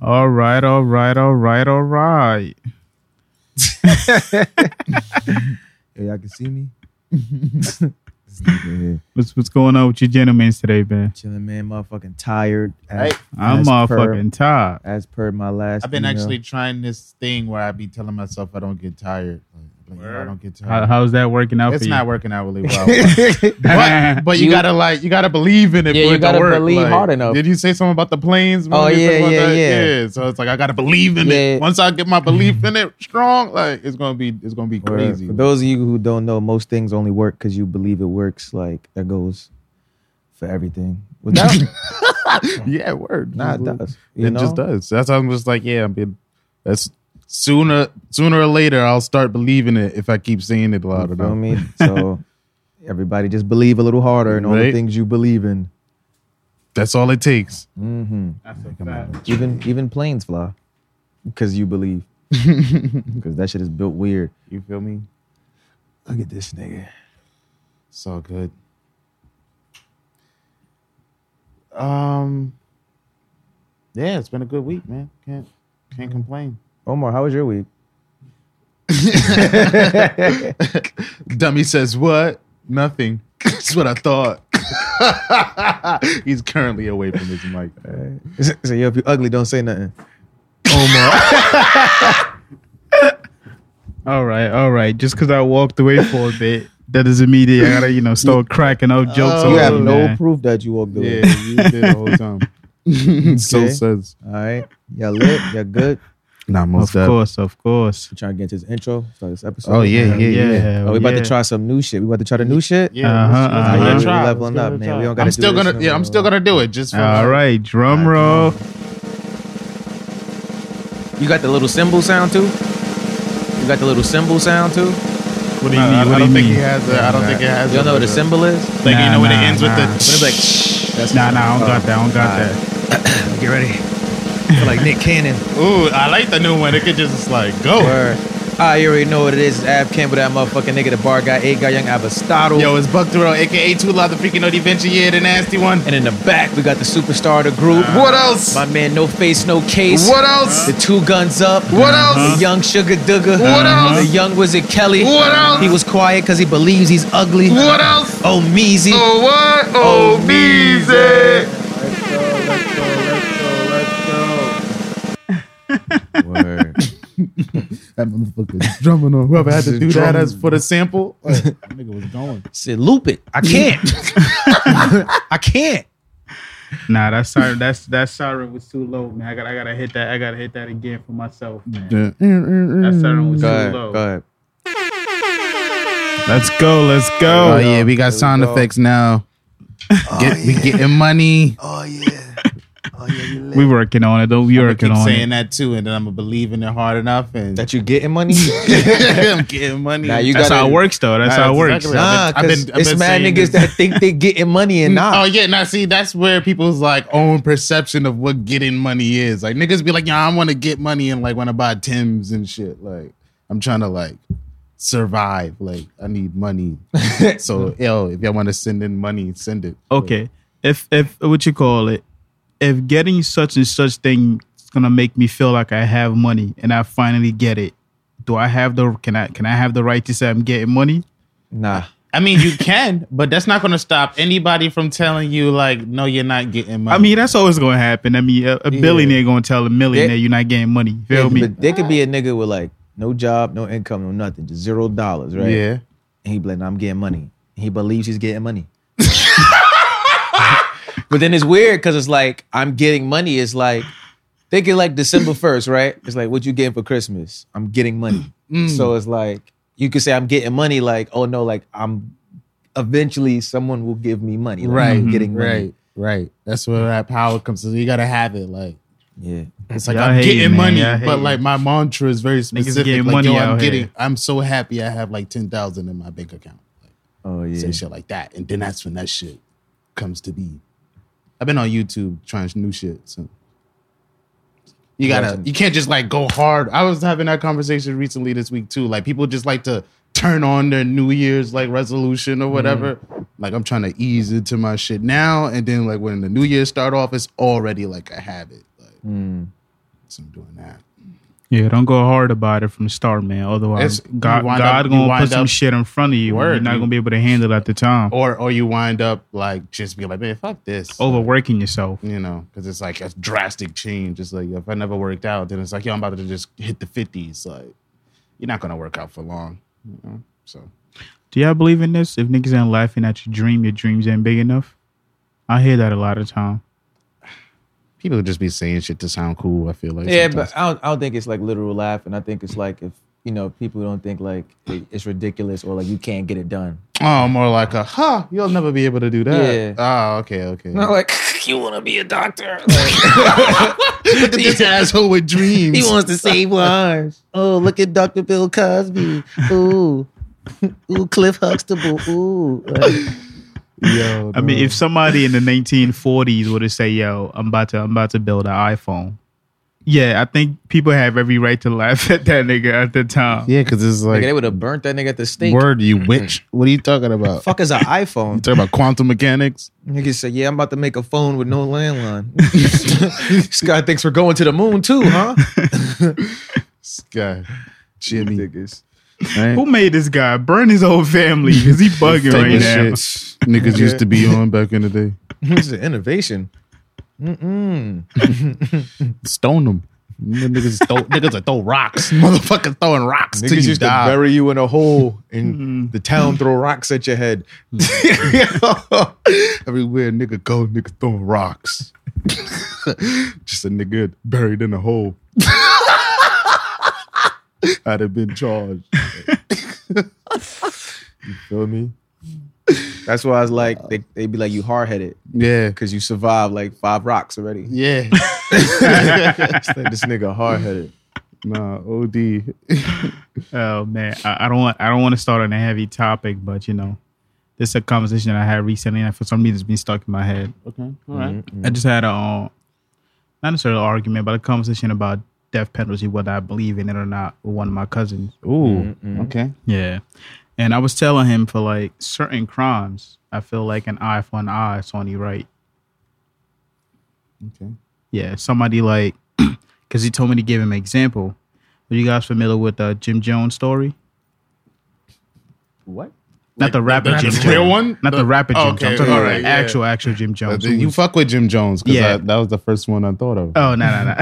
All right, all right, all right, all right. Hey, y'all can see me. this nigga here. What's what's going on with you gentlemen today, man? Chilling, man. Motherfucking tired. As, Hey. I'm as motherfucking Per, tired. as per my last. I've been email. actually trying this thing where I be telling myself I don't get tired. Like, like, yeah, I don't get How, how's that working out it's for not you? working out really well. but, but you, You- gotta like you gotta believe in it. Yeah, for you it gotta to work. believe Like, hard enough. Did you say something about the planes? Oh, Remember you yeah, said about yeah, that? yeah. So it's like I gotta believe in Yeah. it. Once I get my belief in it strong, like it's gonna be it's gonna be Word. crazy. For those of you who don't know, most things only work because you believe it works. Like that goes for everything. Without, yeah, word. nah, it does. You it know? just does. That's how I'm just like, yeah, I'm being. That's sooner sooner or later I'll start believing it if I keep saying it loud You feel enough. me? So everybody just believe a little harder in all the things you believe in. That's all it takes. hmm That's. Even even planes fly because you believe. Because that shit is built weird. You feel me? Look at this nigga. It's all good. Um. Yeah, it's been a good week, man. Can't can't complain. Omar, how was your week? Dummy says what? Nothing. That's what I thought. He's currently away from his mic. so yo, if you ugly, don't say nothing. Omar. all right, all right. Just because I walked away for a bit, that doesn't mean that I gotta, you know, start cracking out jokes. Oh, you have no man. proof that you walked away. Yeah, you did the whole time. so Okay. says. All right, y'all lit, y'all good. Nah, Of most def- course, of course. We trying to get to this intro, for this episode. Oh yeah, yeah, yeah. Oh, we about yeah. to try some new shit. We about to try the new shit. Yeah, Uh-huh, let's- let's uh-huh. give it a Yeah, we try. leveling Let's up, give it man. We don't gotta I'm still this gonna, no yeah, I'm still gonna do it. Just for All right, drum roll. You got the little cymbal sound too. You got the little cymbal sound too. What do you I, mean? I do don't think mean? he has. A, I don't think it has. You don't know what a- a cymbal is? Like you Nah, know when it ends nah. with the. When it's like, that's Nah, nah, I don't got that. I don't got that. get ready. Like Nick Cannon. Ooh, I like the new one. It could just like go. Word. You already know what it is. It's Ab Campbell, that motherfucking nigga, the bar guy, A guy, young Avastado. Yo, it's Buck Terrell, aka Two Loud, the freaking Venture, yeah, the nasty one. and in the back, we got the superstar of the group. What else? My man, no face, no case. What else? The two guns up. What else? The young sugar dugger. What uh-huh. else? The young wizard Kelly. What else? He was quiet because he believes he's ugly. What else? Oh, Meezy. Oh what? Oh, Oh, That motherfucker's drumming on. Whoever had to do that as for the sample, like, that nigga was going. Said, loop it. I can't. I can't. Nah, that siren, that's that siren was too low, man. I got, I gotta hit that. I gotta hit that again for myself, man. That siren was Go too ahead. low. Go ahead. Let's go. Let's go. Oh yeah, we got sound go. effects now. Oh, Get, We getting money. Oh, yeah. Oh, yeah. We working on it. though. We I'm gonna working keep on saying it. that too, and then I'm gonna believe in it hard enough, and That you getting money? I'm getting money. Now you That's gotta- how it works, though. That's Nah, how it works. exactly Nah, I've been- I've because been- I've it's been mad niggas this. that think they getting money and Oh yeah, now see that's where people's like own perception of what getting money is. Like niggas be like, yeah, I want to get money and like want to buy Tim's and shit. Like I'm trying to like survive. Like I need money. so yo, if y'all want to send in money, send it. Okay. If if what you call it, if getting such and such thing is gonna make me feel like I have money and I finally get it, do I have the can I can I have the right to say I'm getting money? Nah. I mean, you can, but that's not going to stop anybody from telling you like, no, you're not getting money. I mean, that's always gonna happen. I mean, a, a billionaire gonna tell a millionaire Yeah. you're not getting money. Feel Yeah, me? But there could be a nigga with like no job, no income, no nothing, just zero dollars, right? yeah. And he be like, nah, I'm getting money. He believes he's getting money. But then it's weird because it's like, I'm getting money. It's like, think it like December 1st, right? It's like, what you getting for Christmas? I'm getting money. Mm. So it's like, you could say I'm getting money, like, oh no, like I'm eventually someone will give me money. Like, Right. I'm getting money. Right. Right. That's where that power comes. in. you got to have it. Like. Yeah. It's like Y'all I'm getting man. money, Y'all but hating. like my mantra is very specific. getting like, money yo, I'm here. getting. I'm so happy I have like ten thousand in my bank account. Like, Oh yeah. Say shit like that, and then that's when that shit comes to be. I've been on YouTube trying new shit, so you gotta. You can't just like go hard. I was having that conversation recently this week too. Like people just like to turn on their New Year's like resolution or whatever. Like I'm trying to ease into my shit now, and then like when the New Year start off, it's already like a habit. Like, Mm. So I'm doing that. Yeah, don't go hard about it from the start, man. Otherwise, It's- God, God up- gonna put some up- shit in front of you. Word, You're not gonna be able to handle it at the time. Or or you wind up like just be like, man, fuck this. Overworking yourself. you know, because it's like a drastic change. It's like if I never worked out, then it's like, yo, I'm about to just hit the 50s. Like, you're not gonna work out for long. You know? So Do y'all believe in this? If niggas ain't laughing at your dream, your dreams ain't big enough. I hear that a lot of time. People just be saying shit to sound cool. I feel like Yeah, sometimes. but I don't, I don't think it's like literal laughing. I think it's like if you know people don't think like it's ridiculous or like you can't get it done. oh, more like a, huh, you'll never be able to do that. Yeah. Oh, okay, okay. Not like you want to be a doctor. Like, Look at this asshole with dreams. he wants to save lives. Oh, look at Dr. Bill Cosby. Ooh, ooh, Cliff Huxtable. Ooh. Like, Yo, I mean, if somebody in the 1940s would have said, "Yo, I'm about to, I'm about to build an iPhone," yeah, I think people have every right to laugh at that nigga at the time. yeah, because it's like like, they would have burnt that nigga at the stake. word, you witch. What are you talking about? Fuck is an iPhone? You talking about quantum mechanics? Nigga said, "Yeah, I'm about to make a phone with no landline." this guy thinks we're going to the moon too, huh? This guy, Jimmy. Niggas. Right? Who made this guy burn his whole family? Because he bugging right of now. shit niggas used to be on back in the day. This is innovation. Mm-mm. Stone them. Niggas, throw, niggas are throw rocks. Motherfuckers throwing rocks till Niggas you used to bury you in a hole and mm. the town throw rocks at your head. Everywhere nigga go, nigga throwing rocks. Just a nigga buried in a hole. I'd have been charged. You feel me? That's why I was like, they they be like, you hard headed Yeah. because you survived like five rocks already. Yeah. It's like, this nigga hard headed. nah, OD. Oh man, I, I don't want, I don't want to start on a heavy topic, but you know, this is a conversation that I had recently, and for some reason, it's been stuck in my head. Okay. All right. I just had a, uh, not necessarily an argument, but a conversation about death penalty, whether I believe in it or not, with one of my cousins. Ooh. Mm-hmm. Mm-hmm. Okay. Yeah. And I was telling him for like certain crimes, I feel like an eye for an eye is only right. Okay. Yeah. Somebody like, because he told me to give him an example. Are you guys familiar with the Jim Jones story? What? Not the rapper the Jim real one? Not the, The- rapper Jim okay, Jones. I'm talking all about yeah. actual, actual Jim Jones. who you was- fuck with Jim Jones because Yeah. that was the first one I thought of. Oh no no no!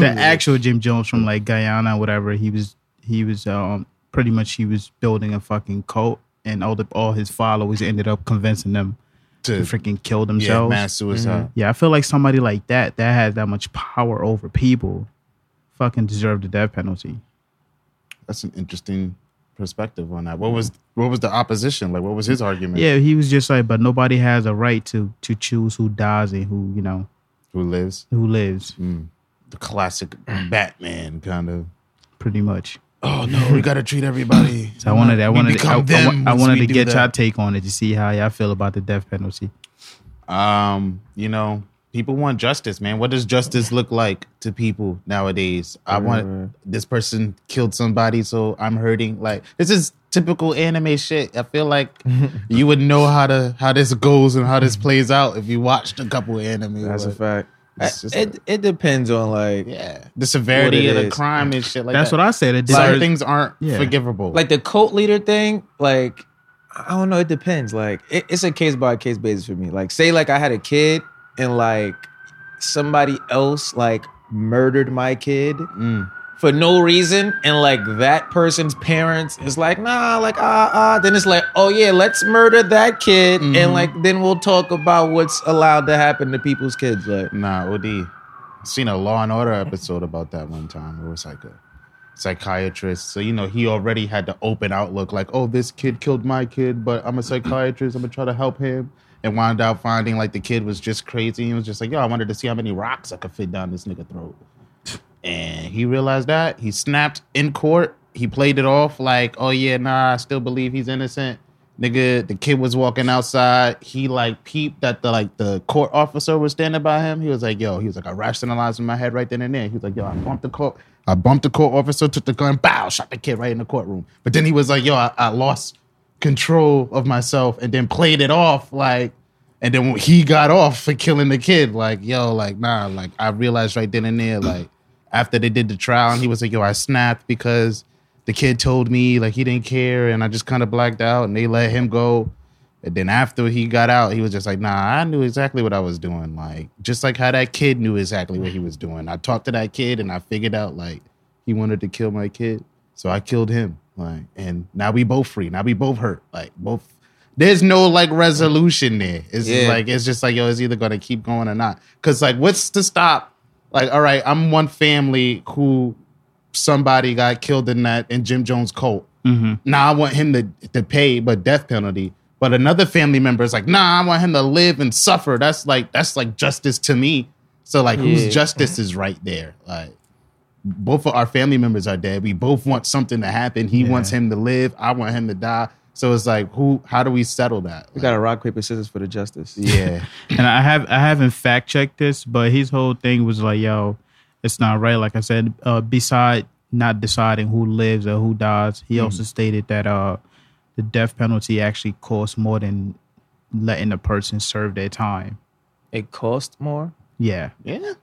the actual Jim Jones from like Guyana, whatever. He was he was um pretty much he was building a fucking cult, and all the all his followers ended up convincing them to to freaking kill yeah, themselves. mass suicide. Yeah, I feel like somebody like that that has that much power over people, fucking deserve the death penalty. That's an interesting perspective on that. What was what was the opposition? Like what was his argument? Yeah, he was just like, but nobody has a right to to choose who dies and who you know Who lives? who lives. The classic Batman kind of. Pretty much. Oh no, we gotta treat everybody. So I wanted, I wanted, I, I, I wanted to get that. your take on it to see how y'all feel about the death penalty. Um, you know, people want justice, man. What does justice look like to people nowadays? I want mm-hmm. this person killed somebody, so I'm hurting. Like this is typical anime shit. I feel like you would know how to how this goes and how this plays out if you watched a couple anime. That's a fact. It's just it, it depends on like Yeah, the severity of the is. crime and shit like That's that. what I said. It Certain deserves, things aren't Yeah. forgivable. like the cult leader thing. Like I don't know. It depends. Like it, it's a case by case basis for me. Like say like I had a kid and like somebody else like murdered my kid Mm. for no reason and like that person's parents is like nah like ah ah then it's like oh yeah let's murder that kid and like then we'll talk about what's allowed to happen to people's kids like Nah, OD. Seen a Law and Order episode about that one time. It was like a psychiatrist. So you know, he already had the open outlook, like, "Oh, this kid killed my kid, but I'm a psychiatrist. I'm gonna try to help him." And wound up finding like the kid was just crazy. He was just like, "Yo, I wanted to see how many rocks I could fit down this nigga throat." And he realized that he snapped in court. He played it off like, "Oh yeah, nah, I still believe he's innocent." Nigga, the kid was walking outside. He like peeped that the like the court officer was standing by him. He was like, "Yo," he was like, "I rationalized in my head right then and there." He was like, "Yo, I bumped the court. I bumped the court officer, took the gun, bow, shot the kid right in the courtroom." But then he was like, "Yo, I, I lost control of myself," and then played it off like. And then when he got off for killing the kid, like, yo, like, nah, like, I realized right then and there, mm. like, after they did the trial, and he was like, "Yo, I snapped because the kid told me like he didn't care, and I just kind of blacked out, and they let him go." And then after he got out, he was just like, "Nah, I knew exactly what I was doing. Like just like how that kid knew exactly what he was doing. I talked to that kid, and I figured out like he wanted to kill my kid, so I killed him. Like, and now we both free. Now we both hurt. Like both." There's no like resolution there. It's just Yeah. like it's just like yo, it's either gonna keep going or not. Cause like what's to stop? Like, all right, I'm one family who somebody got killed in that in Jim Jones cult. Mm-hmm. Now I want him to to pay, but death penalty. But another family member is like, nah, I want him to live and suffer. That's like that's like justice to me. So like, Yeah. whose justice is right there? Like, both of our family members are dead. We both want something to happen. He Yeah. wants him to live. I want him to die. So it's like, who? How do we settle that? We got a rock paper scissors for the justice. yeah. And I have I haven't fact checked this, but his whole thing was like, yo, it's not right. Like I said, uh, beside not deciding who lives or who dies, he also stated that uh, the death penalty actually costs more than letting the person serve their time. It cost more. Yeah, Yeah.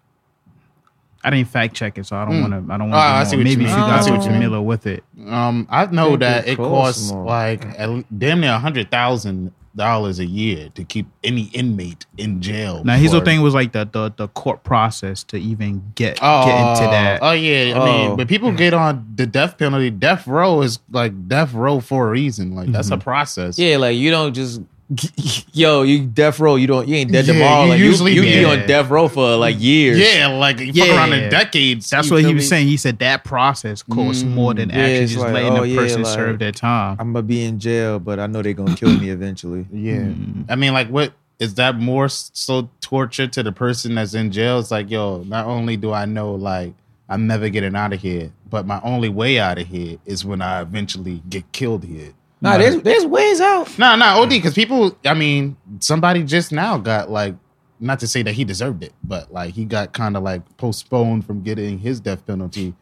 I didn't fact check it, so I don't Mm. want to. I don't Oh, I want see to. what you Maybe mean. if you got see some what you familiar with it. Um, I know think that it it costs costs more. like at le- damn near a hundred thousand dollars a year to keep any inmate in jail. Now his whole thing was like the the, the court process to even get Oh, get into that. Oh yeah, I Oh. mean, but people get on the death penalty. Death row is like death row for a reason. Like that's a process. Yeah, like you don't just yo, you death row. You don't. You ain't dead Yeah, tomorrow. you like usually you, you be- be on death row for like years. yeah, like you fuck Yeah. around in decades. That's you what he was me? saying. He said that process costs more than Mm, Yeah, actually just like, letting oh, a yeah, person like- serve their time. I'm gonna be in jail, but I know they're gonna kill me eventually. Yeah, Mm. I mean, like, what is that more so torture to the person that's in jail? It's like, yo, not only do I know like I'm never getting out of here, but my only way out of here is when I eventually get killed here. Nah, there's there's ways out. No, no, OD, because people, I mean, somebody just now got like, not to say that he deserved it, but like he got kind of like postponed from getting his death penalty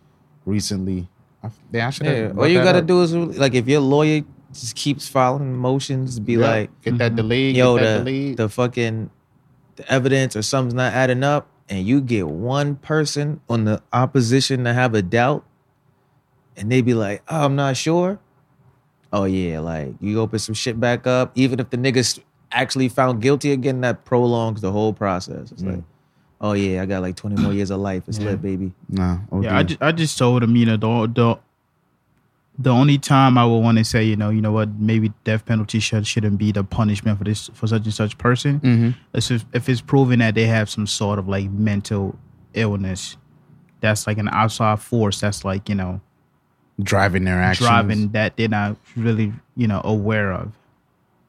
recently. I, yeah, I should Yeah, all you gotta do is like if your lawyer just keeps filing motions, be like, get that mm-hmm. delayed, yo, get that the delayed. the fucking the evidence or something's not adding up, and you get one person on the opposition to have a doubt, and they be like, oh, I'm not sure. Oh yeah, like you open some shit back up, even if the niggas actually found guilty again, that prolongs the whole process. It's like, oh yeah, I got like 20 more years of life. It's lit, baby. no, OD. Yeah, I just, I just told him, you know, the the the only time I would want to say, you know, you know what, maybe death penalty should shouldn't be the punishment for this for such and such person. Mhm. It's just, if it's proven that they have some sort of like mental illness, that's like an outside force. That's like you know driving their actions. driving that they're not really you know aware of.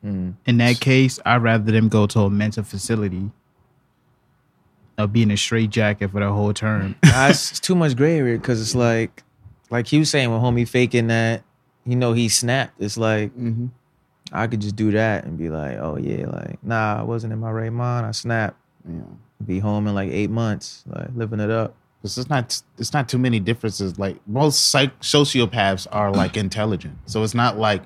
Mm. In that case, I'd rather them go to a mental facility. of being a straight jacket for the whole term. Nah, it's, it's too much gray area because it's like, like he was saying with homie faking that, you know, he snapped. It's like Mhm. I could just do that and be like, oh yeah, like nah, I wasn't in my right mind. I snapped. Yeah. Be home in like eight months, like living it up. It's just not. It's not too many differences. Like most psych sociopaths are like intelligent, so it's not like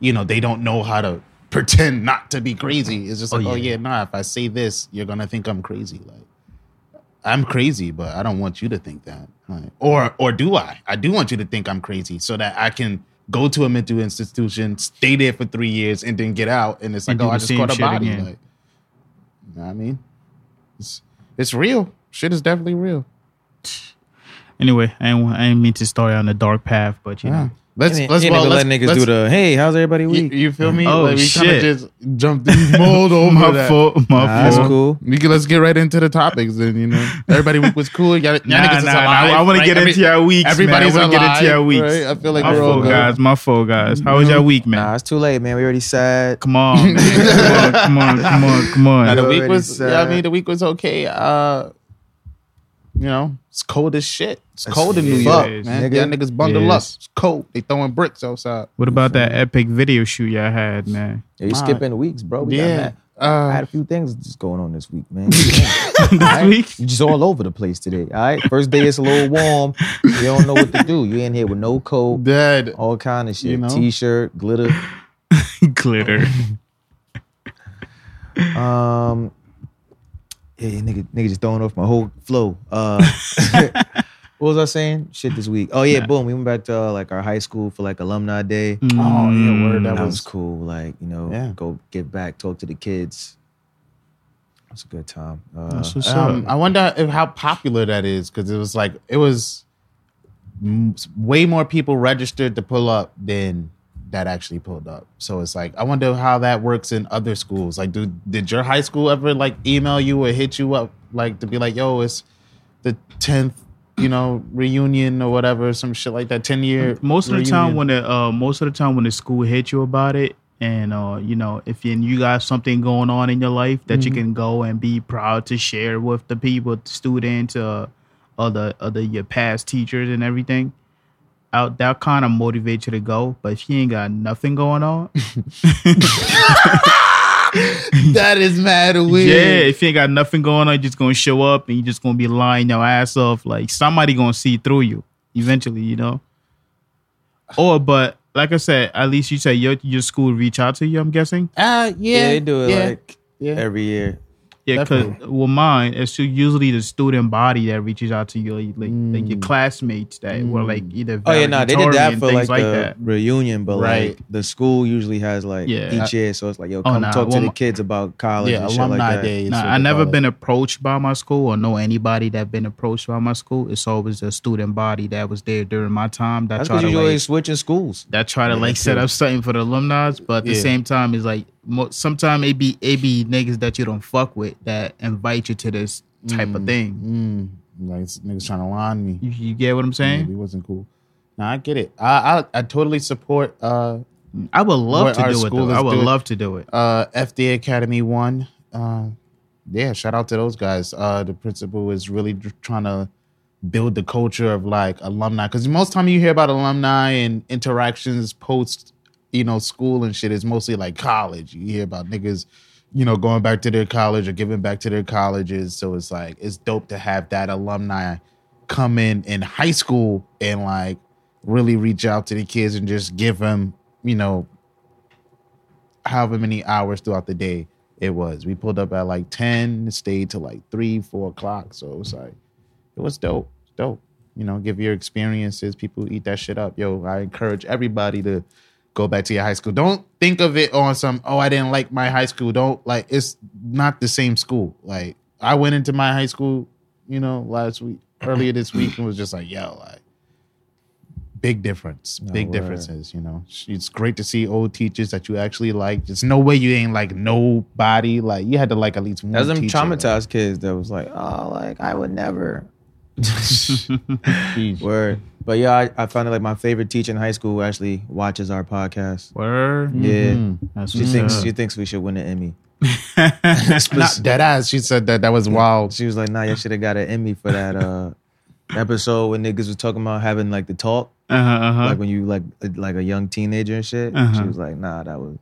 you know they don't know how to pretend not to be crazy. It's just Oh, like, oh yeah. yeah, nah. If I say this, you're gonna think I'm crazy. Like I'm crazy, but I don't want you to think that. Like, or or do I? I do want you to think I'm crazy, so that I can go to a mental institution, stay there for three years, and then get out. And it's like, And oh, I just caught a body. again. Like, you know what I mean, it's it's real. Shit is definitely real. Anyway, I ain't, I ain't mean to start on the dark path, but you Yeah. know, Let's You let's you well, let's, let niggas let's, do the hey, how's everybody week? you feel me? Oh, like we kind shit. of just jumped mold over my that. fault, my Nah, that's cool. We can, let's get right into the topics. Then you know, everybody week was cool. Y'all, y'all Nah, niggas nah, is nah, I want to right? get Every- into your weeks. Everybody's man. I want to get into your alive, weeks. right? I feel like my we're all fault, good. guys. My fault, guys. How was your week, man? Nah, it's too late, man. We already sad. Come on, come on, come on, come on, come on. Nah, the week was. sad. Yeah, I mean, the week was okay. Uh, you know, it's cold as shit. It's That's cold in New fuck, York, man. nigga. Y'all niggas bundle It up. It's cold. They throwing bricks outside. What about that epic video shoot y'all had, man? Yeah, you Nah. skipping weeks, bro. We got Yeah. mad. I had Uh, a few things just going on this week, man. this Alright? week? You just all over the place today. All right. First day it's a little warm. You don't know what to do. You in here with no coat, dead. all kind of shit. You know? T-shirt, glitter. Glitter. Um, yeah, yeah, nigga, nigga just throwing off my whole flow. Uh, What was I saying? Shit this week. Oh yeah, boom. We went back to uh, like our high school for like alumni day. Oh yeah, word. That That was was cool. Like, you know, Yeah. go get back, talk to the kids. It's a good time. Uh, That's what's Um, up. I wonder if how popular that is because it was like it was m- way more people registered to pull up than that actually pulled up. So it's like I wonder how that works in other schools. Like, do did your high school ever like email you or hit you up like to be like, "Yo, it's the tenth, you know, reunion or whatever, some shit like that, ten year." most of the time when the uh, most of the time when the school hit you about it and uh, you know if you, you got something going on in your life that you can go and be proud to share with the people the students uh, other other your past teachers and everything out that kind of motivates you to go but if you ain't got nothing going on that is mad weird. yeah if you ain't got nothing going on you're just gonna show up and you're just gonna be lying your ass off like somebody gonna see through you eventually you know or but like i said at least you say your your school reach out to you i'm guessing Uh, yeah, yeah, they do it yeah, like yeah. every year. Yeah because Definitely. well mine it's usually the student body that reaches out to you like, like, like your Mm. classmates that were like either Oh yeah, no, they did that valedictorian, for like, things like the that reunion, but Right. like the school usually has like Yeah. each year, so it's like yo, Oh, come nah, talk well, to the kids about college yeah, and shit alumni like that. days. Nah, I never been approached by my school or know anybody that been approached by my school. It's always the student body that was there during my time that That's because you like, always switching schools. that try to Yeah, like set true. up something for the alumni, but at the same time, it's like mo- sometimes it be it be niggas that you don't fuck with that invite you to this type of thing. Mm, like niggas trying to line me. You, you get what I'm saying? Maybe it wasn't cool. No, I get it. I I, I totally support uh I would love to do it. Though. I would love to do it. uh FD Academy one. Uh, yeah, shout out to those guys. Uh, the principal is really trying to build the culture of like alumni because most time you hear about alumni and interactions post you know school and shit is mostly like college. You hear about niggas you know going back to their college or giving back to their colleges. So it's like it's dope to have that alumni come in in high school and like really reach out to the kids and just give them you know however many hours throughout the day it was. We pulled up at like 10, stayed till like three, four o'clock. So it was like, it was dope. Dope. You know, give your experiences. People eat that shit up. Yo, I encourage everybody to go back to your high school. Don't think of it on some, oh, I didn't like my high school. Don't like, it's not the same school. Like, I went into my high school, you know, last week, earlier this week, and was just like, yo, like, big difference, big word. differences. You know, it's great to see old teachers that you actually like. There's no way you ain't like nobody. Like you had to like at least one. Teacher, like, traumatized kids that was like, oh, like I would never. Word. But yeah, I, I found it like my favorite teacher in high school actually watches our podcast. Word. Yeah. Mhm. That's She what's thinks up. she thinks we should win an Emmy. Not dead ass. She said that that was wild. She was like, nah, you should have got an Emmy for that uh episode when niggas was talking about having like the talk. Uh-huh, uh-huh. Like when you like like a young teenager and shit. She Uh-huh. was like, nah, that was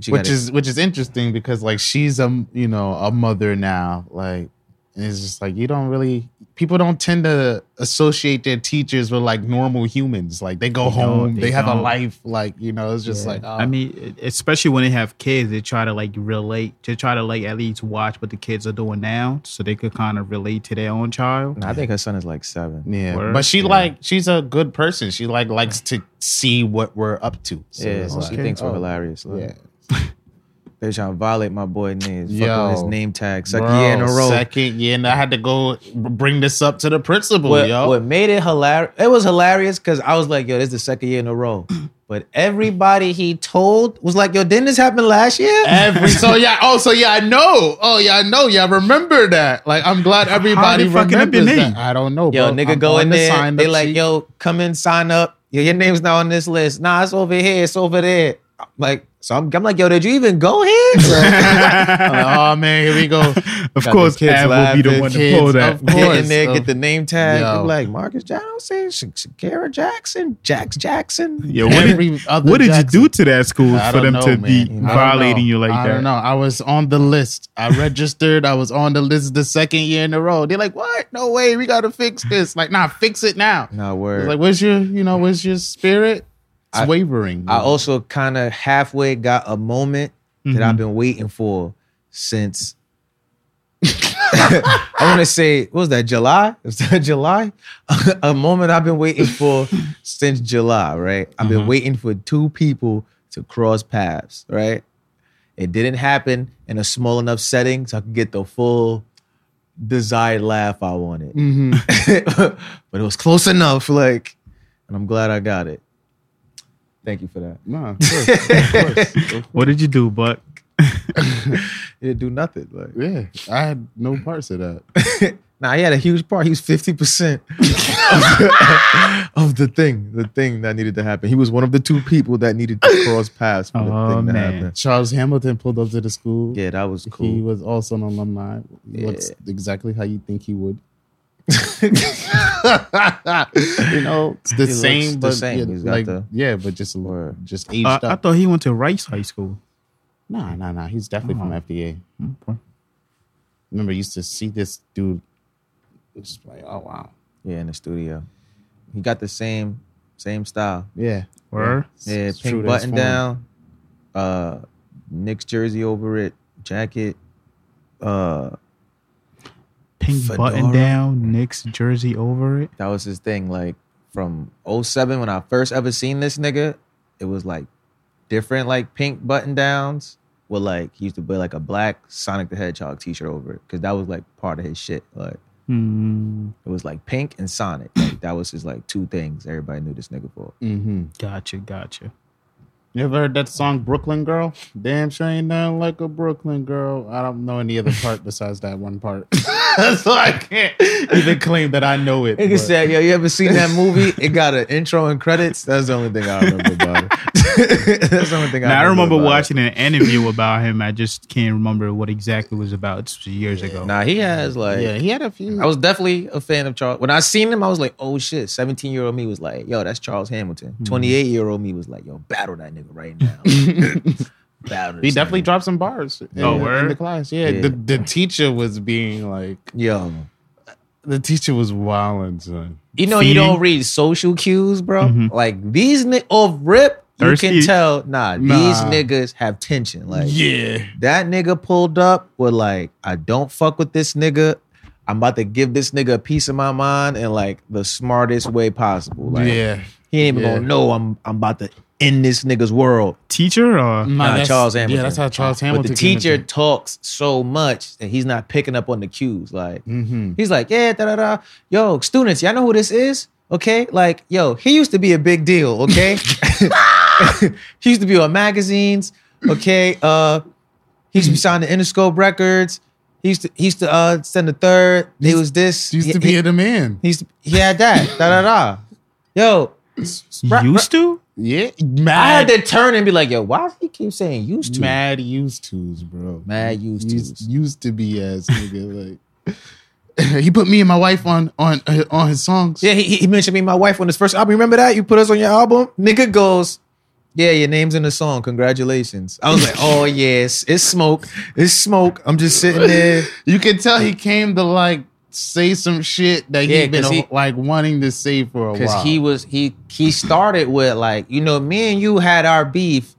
she which got it. is which is interesting because like she's a you know a mother now. Like and it's just like you don't really people don't tend to associate their teachers with like normal humans. Like they go They home, they they, have a don't. life. Like you know, it's just Yeah. like oh, I mean, especially when they have kids, they try to like relate, to try to like at least watch what the kids are doing now, so they could kind of relate to their own child. Nah, I think her son is like seven. Yeah, Word. but she Yeah. like she's a good person. She like likes to see what we're up to. So yeah, it's she like, thinks we're oh, hilarious. Like, Yeah, They trying to violate my boy name. Fuck Yo. his name tag. Second Bro, year in a row. Second year, and I had to go bring this up to the principal. what, yo, what made it hilarious? It was hilarious because I was like, yo, this is the second year in a row. But everybody he told was like, yo, didn't this happen last year? Every so yeah. Oh, so yeah. I know. Oh yeah. I know. Yeah. I remember that. Like I'm glad everybody they fucking up your remembers name? that. I don't know. Yo, bro. nigga I'm go in there. sign They like, sheet. yo, come in, sign up. Yo, your name's not on this list. Nah, it's over here. It's over there. Like, so I'm, I'm like, yo, did you even go here? Like, oh man, here we go. Of Got course, kids Av will be the one to pull that. of get in there, get the name tag. Be like, Marcus Johnson, Sha- Shakira Jackson, Jax Jackson. Yo, what did, other what did you do to that school I for them to know, be man. I don't violating know. you like I that? don't know. I was on the list. I registered. I was on the list the second year in a row. They're like, "What? No way. We got to fix this." Like, nah, fix it now. No word. like, where's your, you know, where's your spirit? It's I- wavering. I also kind of halfway got a moment that Mhm. I've been waiting for since I want to say, what was that, July? Was that July? a moment I've been waiting for since July, right? I've been waiting for two people to cross paths, right? It didn't happen in a small enough setting so I could get the full desired laugh I wanted. but it was close enough, like, and I'm glad I got it. Thank you for that. No, of course, of course. What did you do, Buck? It didn't do nothing. Like, Yeah, I had no parts of that. Nah, he had a huge part. He was fifty percent of the thing, the thing that needed to happen. He was one of the two people that needed to cross paths for the Oh, thing to man. happen. Charles Hamilton pulled up to the school. Yeah, that was cool. He was also an alumni. Looks exactly how you think he would. you know, it's the He looks same, the same. Yeah, He's got like the- yeah, but just a little, Word. just aged Uh, I thought he went to Rice High School. nah, nah, nah. He's definitely from Oh. FDA. Okay. Remember, I used to see this dude. Just like, oh wow, yeah, in the studio, he got the same same style. yeah. Word? Yeah, It's pink to button down, uh, Knicks jersey over it, jacket, uh, Pink button down, Knicks jersey over it. that was his thing. Like from 07, when I first ever seen this nigga, it was like different, like pink button downs. With like he used to wear like a black Sonic the Hedgehog t-shirt over it because that was like part of his shit. Like Hmm. it was like pink and Sonic. Like that was his like two things everybody knew this nigga for. Mm-hmm. Gotcha, gotcha. You ever heard that song "Brooklyn Girl"? Damn sure ain't nothing like a Brooklyn girl. I don't know any other part besides that one part, so I can't even claim that I know it. Nigga said, "Yo, you ever seen that movie? It got an intro and credits. That's the only thing I remember about it. That's the only thing I. Now, I remember about it. watching an interview about him. I just can't remember what exactly it was about. It's years ago. Nah, he has like. yeah, he had a few. I was definitely a fan of Charles. When I seen him, I was like, "Oh shit!" Seventeen year old me was like, "Yo, that's Charles Hamilton." Hmm. Twenty eight year old me was like, "Yo, battle that nigga right now." he definitely nigga. dropped some bars in, Oh, in the class. Yeah, Yeah. The, the teacher was being like, Yo, the teacher was wilding, son. you know you don't read social cues, bro. Mhm. Like these ni- off rip, you can tell. Nah, these niggas have tension. Like Yeah, that nigga pulled up with like, I don't fuck with this nigga. I'm about to give this nigga a piece of my mind in like the smartest way possible. Like yeah. he ain't even Yeah. gonna know I'm I'm about to end this nigga's world. Teacher or Nah, Nah, that's- Charles Hamilton. Yeah, that's how Charles Hamilton. But the teacher talks so much that he's not picking up on the cues. Like Mm-hmm. he's like, yeah, da da da. Yo, students, y'all know who this is? Okay, like yo, he used to be a big deal. Okay, he used to be on magazines. Okay, uh, he used to be signed to Interscope Records. He used to he used to uh send the third. He was this. He used he, to be he, a man. he used to, he had that. da da da. Yo, Ra- used to? Yeah, I had to turn and be like, yo, why does he keep saying used to? Mad used tos, bro. Mad used used, tos. used to be ass nigga. Like he put me and my wife on on uh, on his songs. Yeah, he, he mentioned me and my wife on his first album. Remember that? You put us on your album? Nigga goes, yeah, your name's in the song. Congratulations. I was like, oh, yes, it's smoke. It's smoke. I'm just sitting there. You can tell he came to like say some shit that Yeah, he'd been he- like wanting to say for a while. Because he was, he he started with like, you know, me and you had our beef,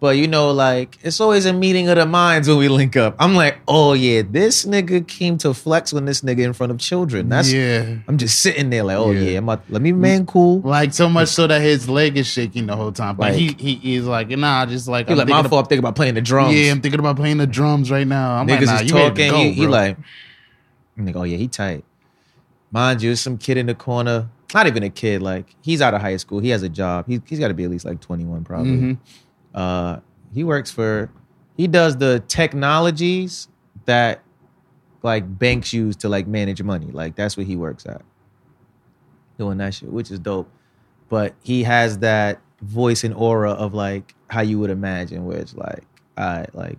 but you know, like, it's always a meeting of the minds when we link up. I'm like, oh, yeah, this nigga came to flex on this nigga in front of children. That's, yeah. I'm just sitting there like, oh, Yeah. yeah, about, let me man cool. Like so much so that his leg is shaking the whole time. But Like- he, he he's like, nah, just like He I'm like, my fault, I'm thinking about playing the drums. Yeah, I'm thinking about playing the drums right now. I'm Niggas like, nah, is talking. go, he, he bro. like, oh yeah, he tight. Mind you, some kid in the corner. Not even a kid. Like he's out of high school. He has a job. He, he's got to be at least like twenty one, probably. Mhm. Uh, he works for. He does the technologies that like banks use to like manage money. Like that's what he works at. Doing that shit, which is dope. But he has that voice and aura of like how you would imagine, where it's like, I like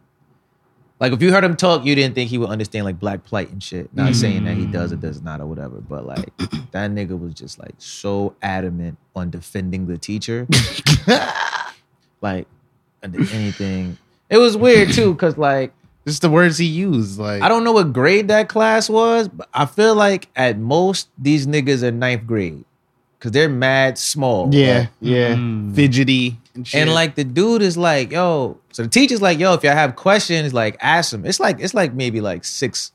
like if you heard him talk, you didn't think he would understand like black plight and shit. Not saying that he does or does not or whatever, but like that nigga was just like so adamant on defending the teacher. like under anything. It was weird too, cause like Just the words he used. Like I don't know what grade that class was, but I feel like at most these niggas are ninth grade. Cause they're mad small. Yeah, Like, yeah. Mm. Fidgety and shit. and like the dude is like, yo. So the teacher's like, yo, if y'all have questions, like ask them. It's like it's like maybe like six,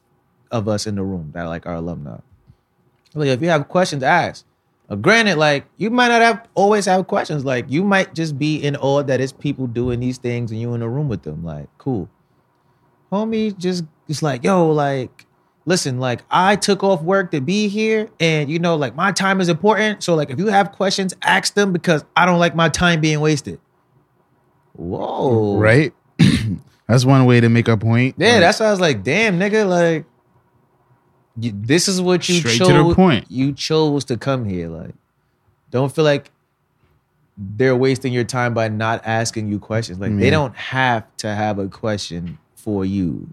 of us in the room that are like our alumni. Like if you have questions, ask. Uh, granted, like you might not have always have questions. Like you might just be in awe that it's people doing these things and you in the room with them. Like cool, homie. Just it's like yo, like listen, like I took off work to be here, and you know, like my time is important. So like if you have questions, ask them because I don't like my time being wasted. Whoa, Right? that's one way to make a point. Yeah, Like, that's why I was like, damn, nigga, like you, this is what you Straight to chose. the point. You chose to come here. Like, don't feel like they're wasting your time by not asking you questions. Like, they don't have to have a question for you.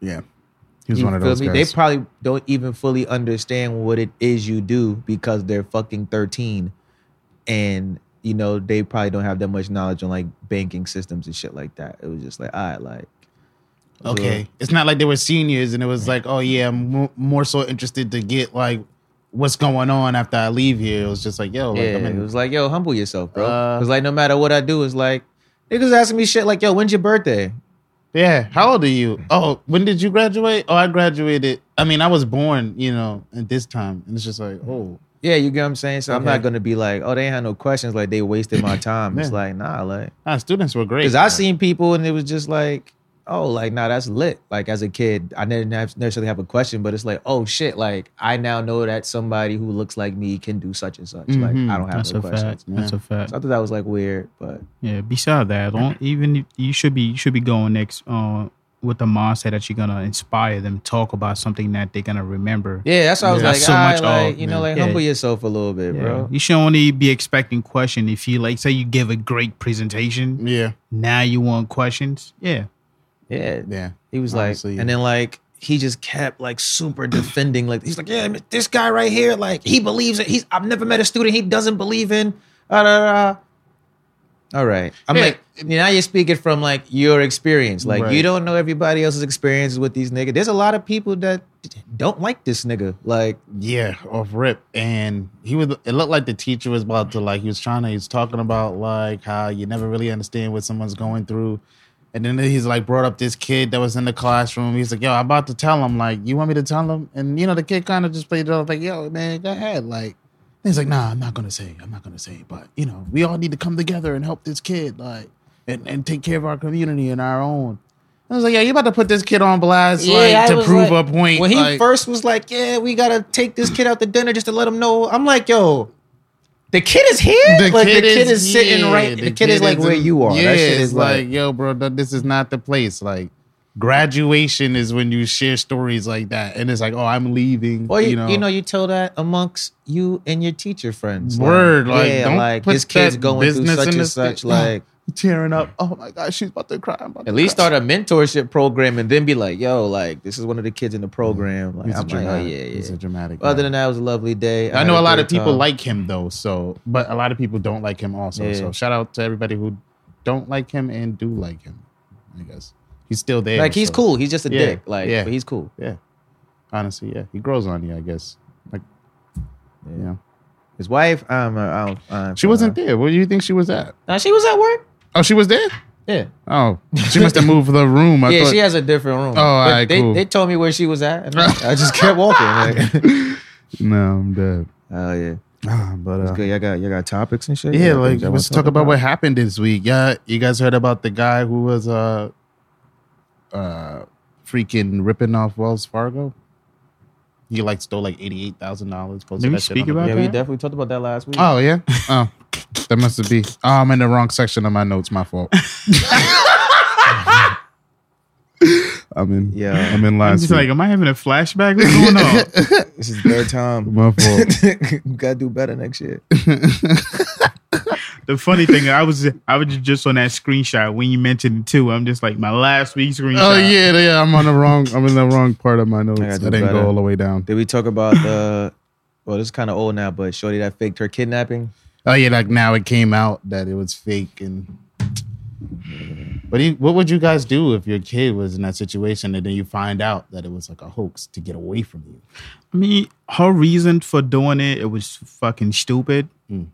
yeah. He was You one of those me? guys. They probably don't even fully understand what it is you do because they're fucking 13 and you know they probably don't have that much knowledge on like banking systems and shit like that. It was just like, all right, like okay. It's not like they were seniors and it was like, oh yeah, I'm mo- more so interested to get like what's going on after I leave here. It was just like, yo, like yeah, in, it was like, yo, humble yourself, bro. Uh, Cause like no matter what I do, it's like niggas asking me shit like, yo, when's your birthday? Yeah. How old are you? Oh, when did you graduate? Oh, I graduated. I mean, I was born, you know, at this time. And it's just like, oh. Yeah, you get what I'm saying? So I'm Okay. not gonna be like, oh, they ain't had no questions, like they wasted my time. It's Yeah. like, nah, like Nah, students were great. Because I seen people and it was just like, oh, like, nah, that's lit. Like as a kid, I didn't have, necessarily have a question, but it's like, oh shit, like I now know that somebody who looks like me can do such and such. Mhm. Like I don't have That's no a questions. fact. That's a fact. So I thought that was like weird, but Yeah. Beside that, don't even you should be you should be going next uh, with the mindset that you're gonna inspire them, talk about something that they're gonna remember. yeah, that's why I was Yeah. like, so alright, much like of, you know, like Yeah. humble yourself a little bit, Yeah. bro. You should only be expecting question if you like say you give a great presentation. yeah. Now you want questions. Yeah. Yeah, Yeah. He was Honestly, like, yeah. and then like he just kept like super defending. Like he's like, yeah, this guy right here, like he believes it. He's I've never met a student he doesn't believe in. Da, da, da. All right, I'm Yeah. like now you're speaking from like your experience. Like Right. you don't know everybody else's experiences with these niggas. There's a lot of people that don't like this nigga. Like Yeah, off rip. And he was it looked like the teacher was about to like he was trying to he was talking about like how you never really understand what someone's going through. And then he's like brought up this kid that was in the classroom. He's like, Yo, I'm about to tell him, like, you want me to tell him? And you know, the kid kind of just played it off like, yo, man, go ahead. Like he's like, nah, I'm not gonna say, I'm not gonna say, but you know, we all need to come together and help this kid, like, and, and take care of our community and our own. I was like, yeah, you about to put this kid on blast, I like, to prove like- a point. When he like- first was like, "Yeah, we gotta take this kid out to dinner just to let him know," I'm like, "Yo, the kid is here. like the kid is sitting yeah, right. The, kid, is like where in- you are. Yeah, that shit it's is like, like, yo, bro, this is not the place. Like, graduation is when you share stories like that, and it's like, oh, I'm leaving. or you, you know, you know, you tell that amongst you and your teacher friends. Word, like, yeah, don't like put this kid's going through such and such. thing. Like, tearing up. Oh my god, she's about to cry. I'm about at to least cry. start a mentorship program and then be like, "Yo, like this is one of the kids in the program." Like, He's a I'm like, "Oh dramatic. yeah, He's a dramatic. Other guy. than that, it was a lovely day. I had know a lot of people time. like him though. So, but a lot of people don't like him also. Yeah. So, shout out to everybody who don't like him and do like him. I guess he's still there. Like he's so- cool. He's just a Yeah, dick. Like, yeah. but he's cool. Yeah. Honestly, yeah. He grows on you, I guess. Like, you know. His wife, um, uh, I don't, I don't She wasn't there. Where do you think she was at? Now she was at work. Oh, she was there? Yeah. Oh, she must have moved the room. I yeah, thought, she has a different room. Oh, alright, they, cool. they told me where she was at, and I, I just kept walking. Like, no, I'm dead. oh yeah, Ah, but it's uh, good. Y'all got y'all got topics and shit. yeah, Y'all like y'all let's talk about what happened this week. Yeah, you guys heard about the guy who was uh uh freaking ripping off Wells Fargo? He like stole like eighty eight thousand dollars. Did we speak about Yeah, we definitely talked about that last week. Oh yeah. Oh, that must have been. Oh, I'm in the wrong section of my notes. My fault. I'm in. Yeah. I'm in I'm last just week. like, am I having a flashback? What's going on? this is third time. my fault. we gotta do better next year. The funny thing, I was I was just on that screenshot when you mentioned it too. I'm just like my last week's screenshot. Oh yeah, yeah. I'm on the wrong. I'm in the wrong part of my notes. I I, didn't better. go all the way down. Did we talk about the? Well, this is kind of old now, but Shorty that faked her kidnapping. Oh yeah, like now it came out that it was fake and. But you, what would you guys do if your kid was in that situation and then you find out that it was like a hoax to get away from you? I mean, her reason for doing it, it was fucking stupid. Mm.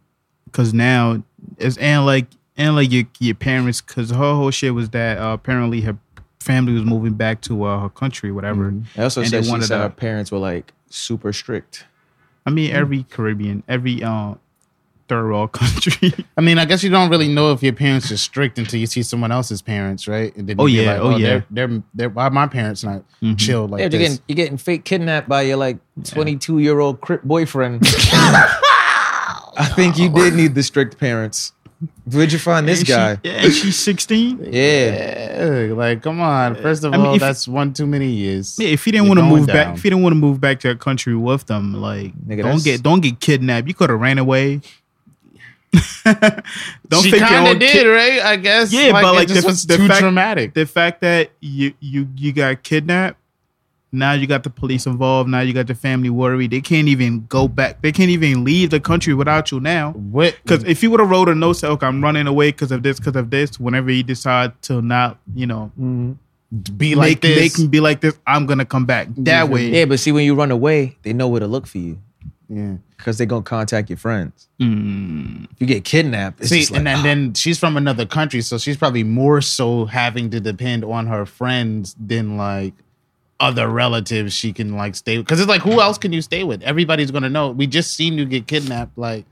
Cause now it's and like and like your your parents, cause her whole shit was that uh, apparently her family was moving back to uh, her country, whatever. I also And said they she said to- her parents were like super strict. I mean, every Caribbean, every uh, third world country. I mean, I guess you don't really know if your parents are strict until you see someone else's parents, right? And then Oh, you be yeah, oh, yeah. They're, they're, they're, why my parents not chill like yeah, you're this? getting you're getting fake kidnapped by your like 22 year old boyfriend. I think you did need the strict parents. Where'd you find this And she- guy? yeah, and she's 16. Yeah. Yeah, like, come on. First of I mean, all, if- that's one too many years. Yeah, if he didn't want to going move back, if he didn't want to move back to a country with them, like Nigga, don't that's- get don't get kidnapped. You could have ran away. don't she fake kind of did, kid- right? I guess. Yeah, but, it like, just the- was the too fact- traumatic. The fact that you you you got kidnapped, now you got the police involved. Now you got the family worried. They can't even go back. They can't even leave the country without you now. what? Because if you would have wrote a note, say, "Okay, I'm running away because of this, because of this," whenever you decide to not, you know, be like make this. make him be like this, I'm gonna come back. That way, Yeah, but see, when you run away, they know where to look for you yeah. because they're gonna contact your friends. Mm. If you get kidnapped, it's See, just like, and then, then she's from another country, so she's probably more so having to depend on her friends than like other relatives she can like stay. Because it's like, who else can you stay with? Everybody's gonna know. We just seen you get kidnapped. Like,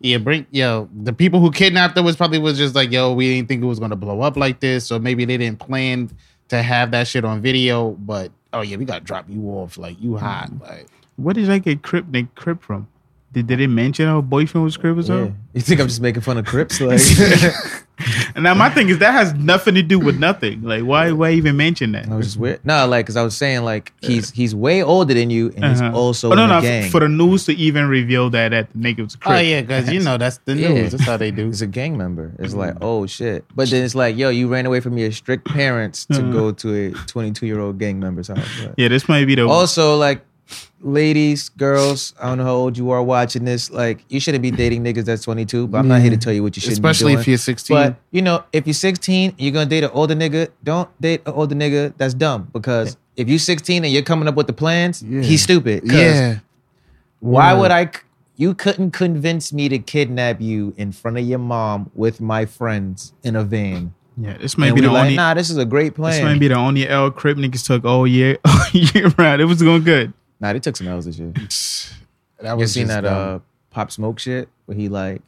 yeah, bring yo. The people who kidnapped her was probably was just like, yo, we didn't think it was gonna blow up like this, or maybe they didn't plan to have that shit on video. But oh yeah, we gotta drop you off. Like you hot. Mm-hmm. Like Where did I get Crip Nick Crip from? Did, did they mention her boyfriend was Crip or yeah. You think I'm just making fun of Crips? Like, And now my thing is that has nothing to do with nothing. Like why why even mention that? I was just weird. No, like, cause I was saying, like, he's he's way older than you, and he's Uh-huh. also oh, no, in no, the gang. for the news to even reveal that that the nigga was Crip. oh yeah, because you know that's the news. Yeah. That's how they do. He's a gang member. It's like, oh shit. But then it's like, yo, you ran away from your strict parents to Uh-huh. go to a 22 year old gang member's house. Like- Yeah, this might be the Also, like, ladies, girls, I don't know how old you are watching this. Like, you shouldn't be dating niggas that's 22, but I'm not here to tell you what you should Especially if you're 16. But, you know, if you're 16 you're going to date an older nigga, don't date an older nigga that's dumb. Because if you're 16 and you're coming up with the plans, Yeah. he's stupid. 'Cause yeah. Why would I? c- You couldn't convince me to kidnap you in front of your mom with my friends in a van. yeah. This might And be we the like, only. nah, this is a great plan. This might be the only L Crip niggas took all year, all year round. It was going good. Nah, they took some L's this year. That You was seen just that dumb. uh Pop Smoke shit where he like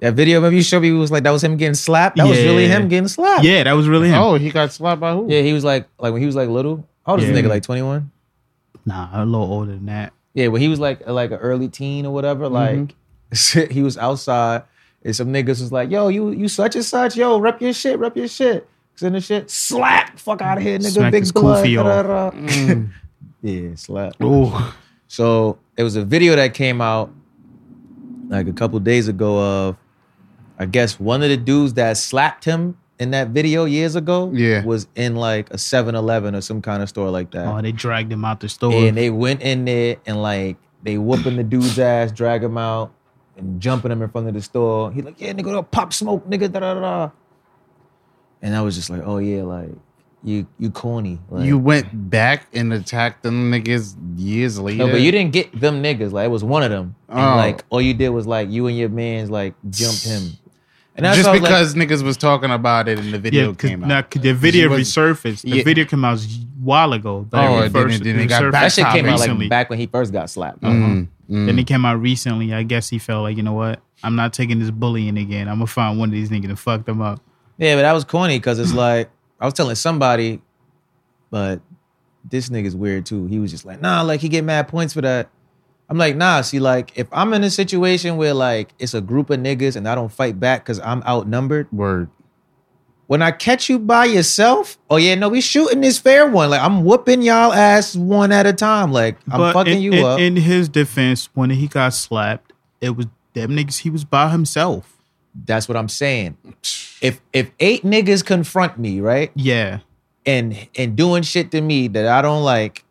that video of you showed me was like that was him getting slapped. That was really Yeah. him getting slapped. Yeah, that was really him. Oh, he got slapped by who? Yeah, he was like like when he was like little. How old is this Yeah. nigga? Like 21? Nah, a little older than that. Yeah, when he was like like an early teen or whatever, like he was outside and some niggas was like, yo, you you such and such, yo, rep your shit, rep your shit. Cause in the shit, slap, fuck out of here, nigga, Smack big his blood. yeah, slap. Oh, So it was a video that came out like a couple days ago of, I guess one of the dudes that slapped him in that video years ago, Yeah. was in like a 7-Eleven or some kind of store like that. oh, they dragged him out the store. And they went in there and like they whooping the dude's ass, drag him out, and jumping him in front of the store. He like, yeah, nigga, pop smoke, nigga, da da da. da. And I was just like, oh yeah, like you you corny. Like, You went back and attacked them niggas years later. no, but you didn't get them niggas. Like it was one of them. And Oh. like all you did was like you and your man's like jumped him. And that's just why like- because niggas was talking about it and the video yeah, cause, came out. now, 'cause the video was- resurfaced. The Yeah. video came out a while ago. Oh, Like, and then it- then it got resurfaced back that shit came out recently. like back when he first got slapped. Mm, mm. Then it came out recently. I guess he felt like, you know what? I'm not taking this bullying again. I'm gonna find one of these niggas and fuck them up. Yeah, but that was corny because it's like I was telling somebody, but this nigga's weird too. He was just like, nah, like he get mad points for that. I'm like, nah, see, like if I'm in a situation where like it's a group of niggas and I don't fight back because I'm outnumbered, Word. when I catch you by yourself, oh yeah, no, we shooting this fair one. Like I'm whooping y'all ass one at a time. Like I'm But fucking in, you in, up. In his defense, when he got slapped, it was them niggas. He was by himself. That's what I'm saying. If if eight niggas confront me, right? Yeah. and and doing shit to me that I don't like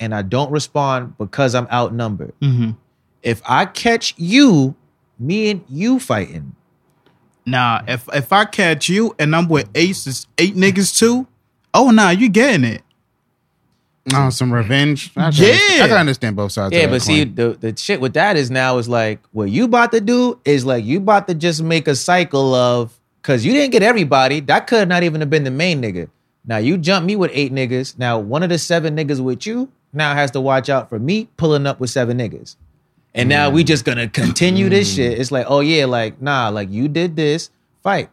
and I don't respond because I'm outnumbered. hmm If I catch you, me and you fighting, Nah, if if I catch you and I'm with aces, eight niggas too. Oh nah, you getting it? Oh, some revenge. I can Yeah. understand- I can understand both sides. yeah, but see the the shit with that is now is like what you about to do is like you about to just make a cycle of because you didn't get everybody. That could not even have been the main nigga. Now you jump me with eight niggas. Now one of the seven niggas with you now has to watch out for me pulling up with seven niggas. And now we just gonna continue this mm. shit. It's like, oh yeah, like nah, like you did this, fight.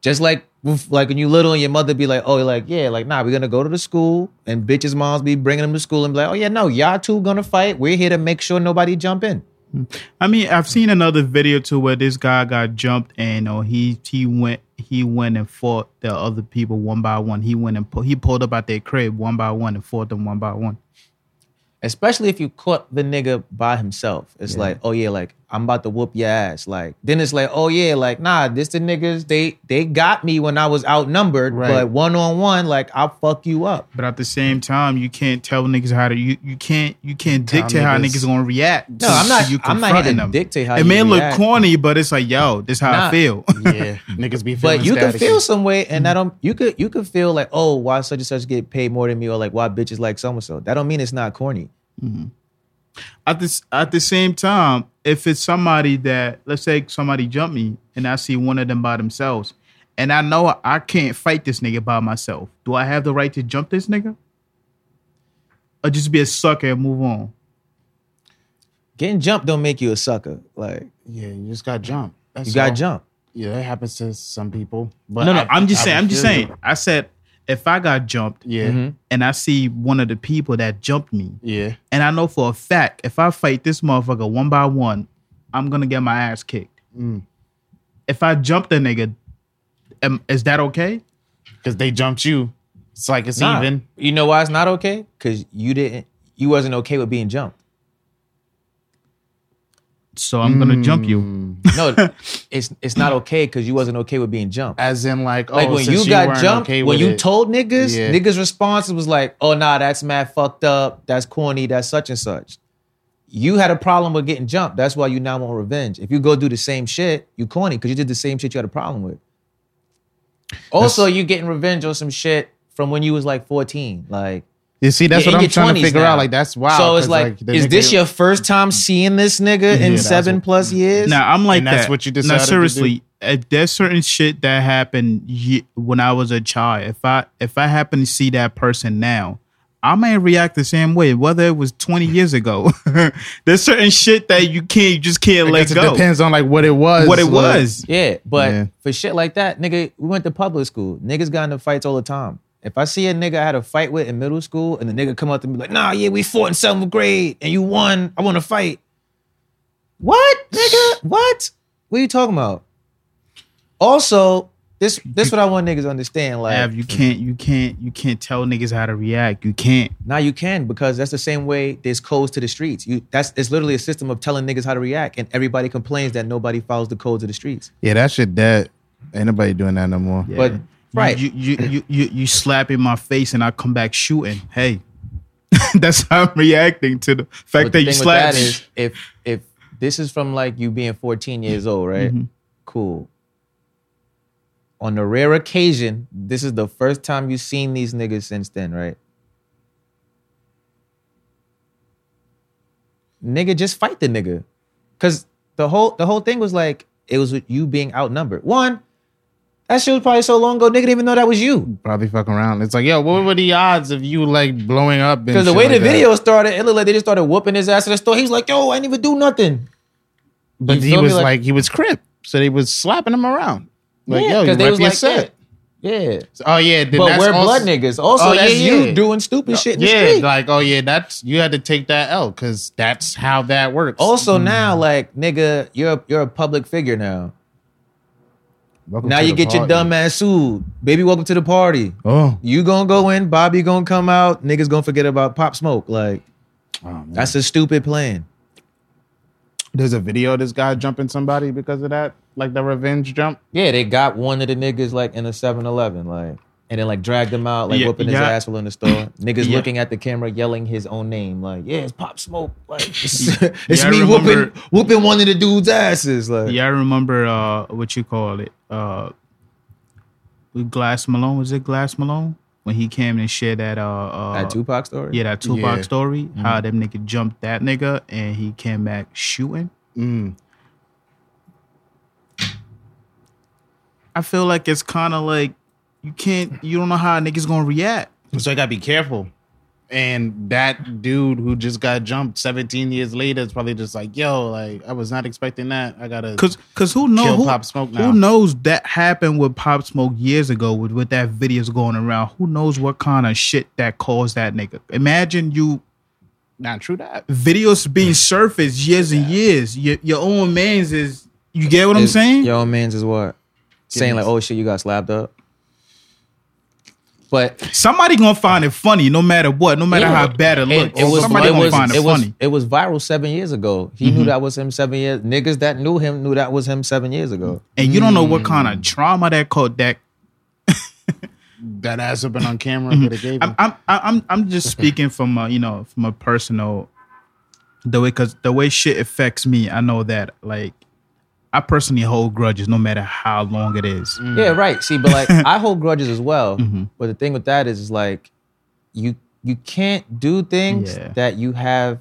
Just like like when you little and your mother be like, oh, like yeah, like nah, we're gonna go to the school and bitches' moms be bringing them to school and be like, oh yeah, no, y'all two gonna fight. We're here to make sure nobody jump in. I mean, I've seen another video too where this guy got jumped and uh, he he went he went and fought the other people one by one. He went and he pulled up at their crib one by one and fought them one by one. especially if you caught the nigga by himself. It's like, oh yeah, like I'm about to whoop your ass. Like then it's like, oh yeah, like nah, this the niggas they they got me when I was outnumbered, Right. but one on one, like I'll fuck you up. But at the same time, you can't tell niggas how to you you can't you can't Tell dictate how niggas- niggas gonna react. No, I'm not. You I'm not here to confronting them. dictate how It you may look corny, but it's like, yo, this how Nah. I feel. Yeah, niggas be feeling But you can feel some way, and that don't. You could you could feel like, oh, why such and such get paid more than me, or like why bitches like so and so. That don't mean it's not corny. Mm-hmm. At this at the same time, if it's somebody that let's say somebody jumped me and I see one of them by themselves, and I know I can't fight this nigga by myself, do I have the right to jump this nigga? Or just be a sucker and move on? Getting jumped don't make you a sucker. Like Yeah, you just got jumped. That's you got all. jumped. Yeah, that happens to some people. But no, no, I- I, am just I saying. I'm just feel you. saying. I said if I got jumped Yeah, Mhm. and I see one of the people that jumped me, yeah. and I know for a fact if I fight this motherfucker one by one, I'm gonna get my ass kicked. Mm. If I jump the nigga, am, is that okay? Because they jumped you. It's like it's Nah. even. You know why it's not okay? Because you didn't. You wasn't okay with being jumped. So I'm gonna jump you. Mm. No, it's it's not okay because you wasn't okay with being jumped. As in, like, oh, Like when since you got weren't jumped, okay when with you it- told niggas, Yeah. niggas' response was like, "Oh nah, that's mad fucked up. That's corny. That's such and such." You had a problem with getting jumped. That's why you now want revenge. If you go do the same shit, you corny because you did the same shit you had a problem with. Also, you getting revenge on some shit from when you was like 14. Like You see, that's Yeah, what I'm your trying to figure now. out. Like, that's wild. so it's like, the is this your first time seeing this nigga in seven what- plus mm. years? Now I'm like And that's that. what you Now, decided to seriously, if there's certain shit that happened when I was a child, if I if I happen to see that person now, I may react the same way, whether it was 20 years ago. there's certain shit that you can't, you just can't I let guess it go. depends on like what it was. what it like- was. Yeah, but Yeah. for shit like that, nigga, we went to public school. Niggas got into fights all the time. If I see a nigga I had a fight with in middle school and the nigga come up to me like, nah, yeah, we fought in seventh grade and you won, I want to fight. What, nigga? What? What are you talking about? Also, this this what I want niggas to understand. Like, Av, you can't, you can't, you can't tell niggas how to react. You can't. now you can because that's the same way there's codes to the streets. You that's it's literally a system of telling niggas how to react, and everybody complains that nobody follows the codes of the streets. Yeah, that shit dead. Ain't nobody doing that no more. Yeah. But right, You, you, you, you, you slap in my face and I come back shooting. Hey, that's how I'm reacting to the fact But that the you slapped that me. if if this is from like you being 14 years old, right? Mm-hmm. Cool. On the rare occasion, this is the first time you've seen these niggas since then, right? Nigga, just fight the nigga. Cause the whole the whole thing was like it was with you being outnumbered. One, that shit was probably so long ago, nigga didn't even know that was you. Probably fucking around. It's like, yo, what were the odds of you like blowing up? Because the way the video started, it looked like they just started whooping his ass at the store. He was like, yo, I didn't even do nothing. but you he was Like- like, he was crip, so they was slapping him around. Like, yeah, yo, you because they was like, set. yeah. Oh yeah, But we're also- blood niggas. Also, Oh, that's yeah, you yeah. doing stupid shit in the yeah, street. like oh yeah, that's you had to take that L because that's how that works. also, mm. now, like, nigga, you're a, you're a public figure now. Welcome now you get your party. dumb ass sued. Baby, welcome to the party. Oh, You gonna go in, Bobby gonna come out, niggas gonna forget about Pop Smoke. Like, oh that's a stupid plan. There's a video of this guy jumping somebody because of that, like the revenge jump. Yeah, they got one of the niggas like in a 7-Eleven, like, and then like dragged him out, like Yeah, whooping his yeah. ass while in the store. Niggas Yeah. looking at the camera, yelling his own name, like, yeah, it's Pop Smoke. Like, it's, it's me remember- whooping whooping one of the dude's asses. Like, Yeah, I remember uh, what you call it. Uh, with Glass Malone was it Glass Malone when he came and shared that uh, uh that Tupac story. yeah that Tupac Yeah. story how them nigga jumped that nigga and he came back shooting. Mm. I feel like it's kind of like you can't. You don't know how a niggas gonna react. So I gotta be careful. And that dude who just got jumped 17 years later is probably just like, yo, like I was not expecting that. I gotta Cause, cause who knows? Who, Pop Smoke now. who knows that happened with Pop Smoke years ago with, with that videos going around? Who knows what kind of shit that caused that nigga? Imagine you not true that. videos being surfaced years and years. Your, your own man's is. You get what I'm saying? Your own man's is what? Saying like, oh shit, you got slapped up. But Somebody gonna find it funny, no matter what, no matter Yeah. how bad it And looks. It was, Somebody it gonna was, find it, it was, funny. it was viral seven years ago. He knew that was him seven years. Niggas that knew him knew that was him seven years ago. and you don't know what kind Mm. of trauma that caught that. That ass have been on camera could have gave I'm. I'm I'm I'm just speaking from a, you know from a personal the way because the way shit affects me. I know that like I personally hold grudges no matter how long it is. Mm. Yeah, right. See, but like I hold grudges as well. Mm-hmm. But the thing with that is, is like you you can't do things Yeah. that you have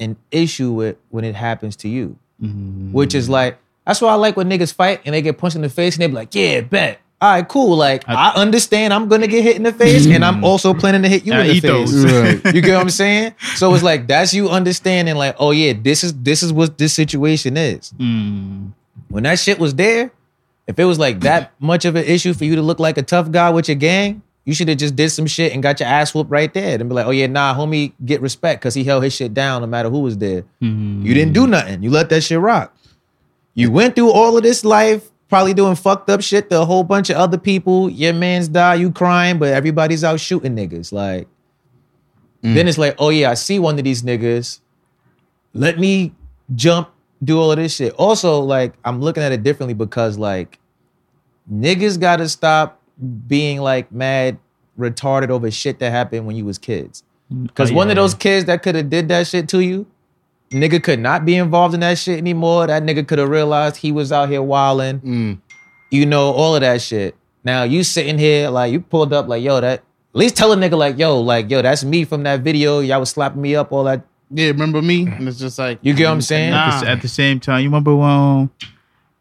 an issue with when it happens to you. Mm-hmm. Which is like that's why I like when niggas fight and they get punched in the face and they be like, yeah, bet. All right, cool. Like I, understand I'm gonna get hit in the face, and I'm also planning to hit you I in the eat face. those. Right. You get what I'm saying? So it's like that's you understanding, like, oh yeah, this is this is what this situation is. Mm. When that shit was there, if it was like that mm-hmm. much of an issue for you to look like a tough guy with your gang, you should have just did some shit and got your ass whooped right there. And be like, oh yeah, nah, homie, get respect because he held his shit down no matter who was there. Mm-hmm. You didn't do nothing. You let that shit rock. You went through all of this life, probably doing fucked up shit to a whole bunch of other people. Your man's die, you crying, but everybody's out shooting niggas. Like, then mm. it's like, oh yeah, I see one of these niggas. Let me jump, do all of this shit. Also, like, I'm looking at it differently because like niggas gotta stop being like mad retarded over shit that happened when you was kids. Cause Oh, one yeah, of those kids that could have did that shit to you, nigga could not be involved in that shit anymore. That nigga could have realized he was out here wilding. Mm. You know, all of that shit. Now you sitting here like you pulled up like, yo, that at least tell a nigga like, yo, like, yo, that's me from that video. Y'all was slapping me up, all that. Yeah, remember me? And it's just like You get what I'm saying? Nah. At the- At the same time, you remember when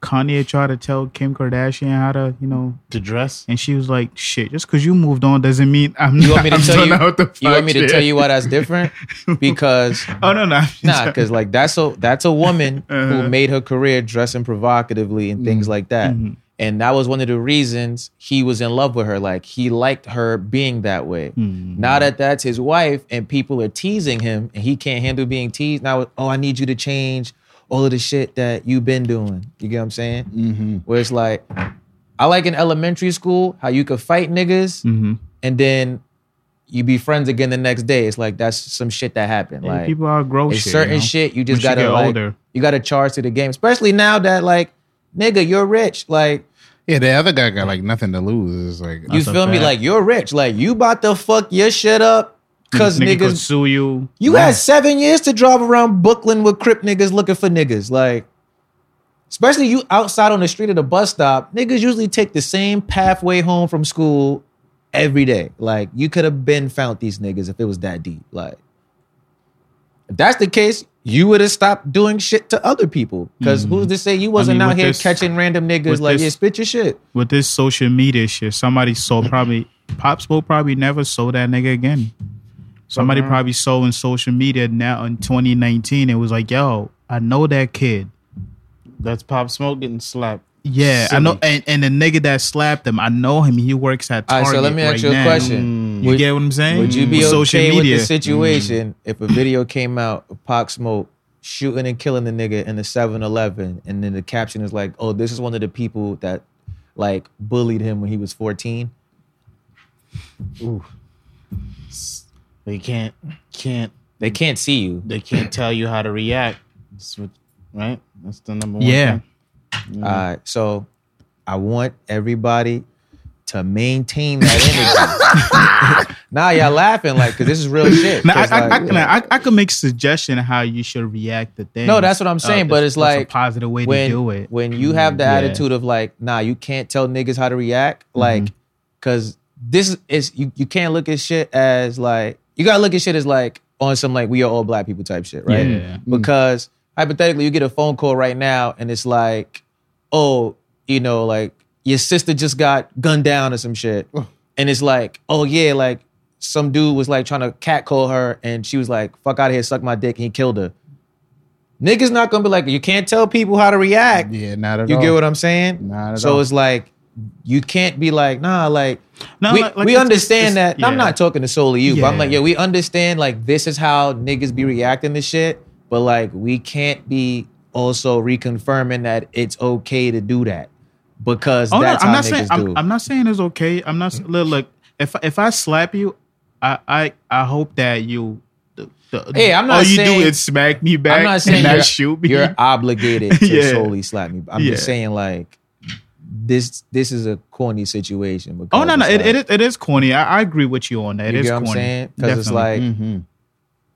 Kanye tried to tell Kim Kardashian how to, you know, to dress. and she was like, "Shit, just because you moved on doesn't mean I'm You not." want me to I'm tell you? out the You want me to fuck tell you why that's different? Because Oh no, no, Nah, because like that's a that's a woman Uh-huh. who made her career dressing provocatively and things like that. Mm-hmm. And that was one of the reasons he was in love with her. Like he liked her being that way. Mm-hmm. Now that that's his wife and people are teasing him and he can't handle being teased. Now, oh, I need you to change all of the shit that you've been doing. You get what I'm saying? Mm-hmm. Where it's like, I like in elementary school how you could fight niggas hmm and then you be friends again the next day. It's like that's some shit that happened. like people are gross. shit. certain you know? shit you just Once gotta get like, older. you gotta charge to the game, especially now that like nigga you're rich. Like Yeah, the other guy got like nothing to lose. It's like you That's a feel me? Like you're rich. Like you about to fuck your shit up because Nigga could niggas. sue you. You had seven years to drive around Brooklyn with crip niggas looking for niggas. Like, especially you outside on the street at the bus stop, niggas usually take the same pathway home from school every day. Like, you could have been found these niggas if it was that deep. Like, if that's the case, you would have stopped doing shit to other people. Because who's to say you wasn't mean, out here this- catching random niggas like, this- yeah, spit your shit. with this social media shit, somebody saw probably Pop Smoke probably never saw that nigga again. Somebody Uh-huh. probably saw in social media now in 2019. It was like, yo, I know that kid. that's Pop Smoke getting slapped. Yeah, I know, and, and the nigga that slapped him, I know him. He works at Target. All right, Target. so let me ask right you a now. question. Mm. You Would- get what I'm saying? Would you mm. be With okay with the situation mm. if a video came out of Pop Smoke shooting and killing the nigga in the 7-Eleven and then the caption is like, oh, this is one of the people that like bullied him when he was 14? They can't can't They can't see you. they can't tell you how to react. That's what, right? That's the number one. Yeah. thing. All right, so I want everybody to maintain that energy. now y'all laughing like, because this is real shit. Now, I, 'Cause, I, I, like, can, I, I can make suggestion how you should react to things. No, that's what I'm saying, but it's like a positive way when, to do it. When you have the Yeah. attitude of like, nah, you can't tell niggas how to react, Mm-hmm. like, cause this is, is you, you can't look at shit as like, you gotta look at shit as like on some like we are all black people type shit, right? Yeah. Because hypothetically, you get a phone call right now and it's like, oh, you know, like your sister just got gunned down or some shit, and it's like, oh yeah, like some dude was like trying to catcall her, and she was like, "Fuck out of here, suck my dick," and he killed her. Niggas not gonna be like, you can't tell people how to react. Yeah, not at You all. You get what I'm saying? Not at so all. it's like you can't be like, nah, like No, we, like- we it's- understand it's- that. I'm not talking to solely you, but I'm like, yeah, we understand like this is how niggas be reacting to shit, but like we can't be also reconfirming that it's okay to do that because Oh no, that's I'm how not niggas saying do. I'm, I'm not saying it's okay. I'm not look, look if if I slap you, I I I hope that you. The, the, Hey, I'm not all you saying- do is smack me back I'm not saying and shoot me. you're obligated to Yeah. solely slap me. I'm Yeah. just saying like this this is a corny situation. Oh no, no, it's it, like- it, is, it is corny. I, I agree with you on that. It You is get what corny. Because it's like, Mhm.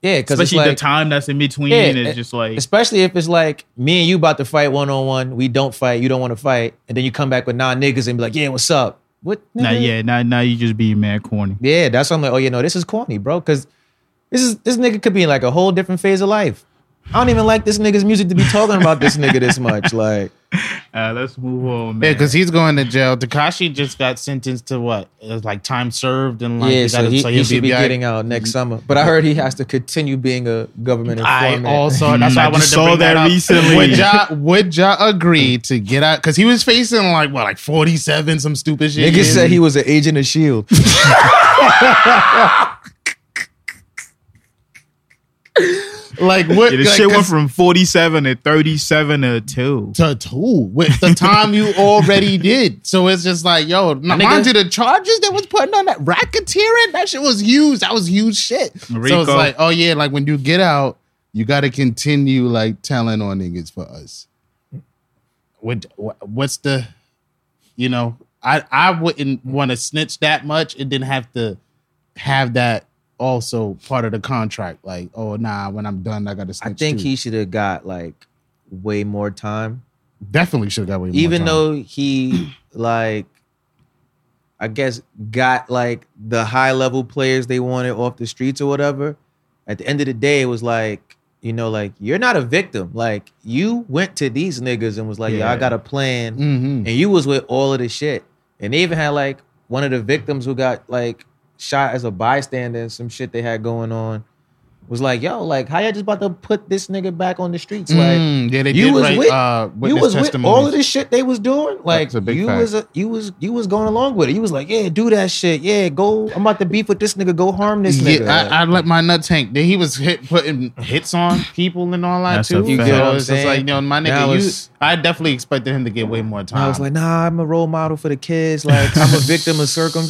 Yeah, because especially like, the time that's in between Yeah, is just like especially if it's like me and you about to fight one on one, we don't fight, you don't want to fight, and then you come back with non niggas and be like, yeah, what's up? What? nah, yeah, now now you just being mad corny. yeah. That's why I'm like, oh yeah, no, this is corny, bro, because this is this nigga could be in like a whole different phase of life. I don't even like this nigga's music to be talking about this nigga this much. Like, Uh, let's move on, Yeah, because he's going to jail. Tekashi just got sentenced to what? It was like time served and like yeah, they so gotta- he, so he he'll should be all right. getting out next summer. But I heard he has to continue being a government I informant. also that's why I I wanted to saw bring that, that up. recently. Would y'all would y'all agree to get out? Because he was facing like what, like forty seven, some stupid shit. Niggas said he was an agent of Shield. like what? Yeah, the like, shit went from 47 to 37 to 2. to two with the time you already did. So it's just like, yo, now, nigga- mind you, the charges that was putting on that racketeering, that shit was huge. That was huge shit. So it's like, oh yeah, like when you get out, you got to continue like telling on niggas for us. What what's the, you know, I I wouldn't want to snitch that much and then have to have that also part of the contract. Like, oh nah, when I'm done, I got to. I think too. he should have got like way more time. definitely should have got way more time. Even time. though he like I guess got like the high level players they wanted off the streets or whatever. At the end of the day, it was like, you know, like you're not a victim. Like you went to these niggas and was like, yeah, I got a plan. Mhm. and you was with all of the shit. And they even had like one of the victims who got like shot as a bystander and some shit they had going on was like, yo, like how y'all just about to put this nigga back on the streets? Like Mm, yeah, they you did was write, with uh, you was with all of this shit they was doing. Like a big you fact. was a, you was you was going along with it. You was like, yeah, do that shit. Yeah, go. I'm about to beef with this nigga. Go harm this nigga. Yeah, I, I let my nuts hang. Then he was hit putting hits on people and all that That's too. You fact. so what I'm it's just saying? like, you know, my Now nigga, you, I definitely expected him to get way more time. I was like, nah, I'm a role model for the kids. Like I'm a victim of circum.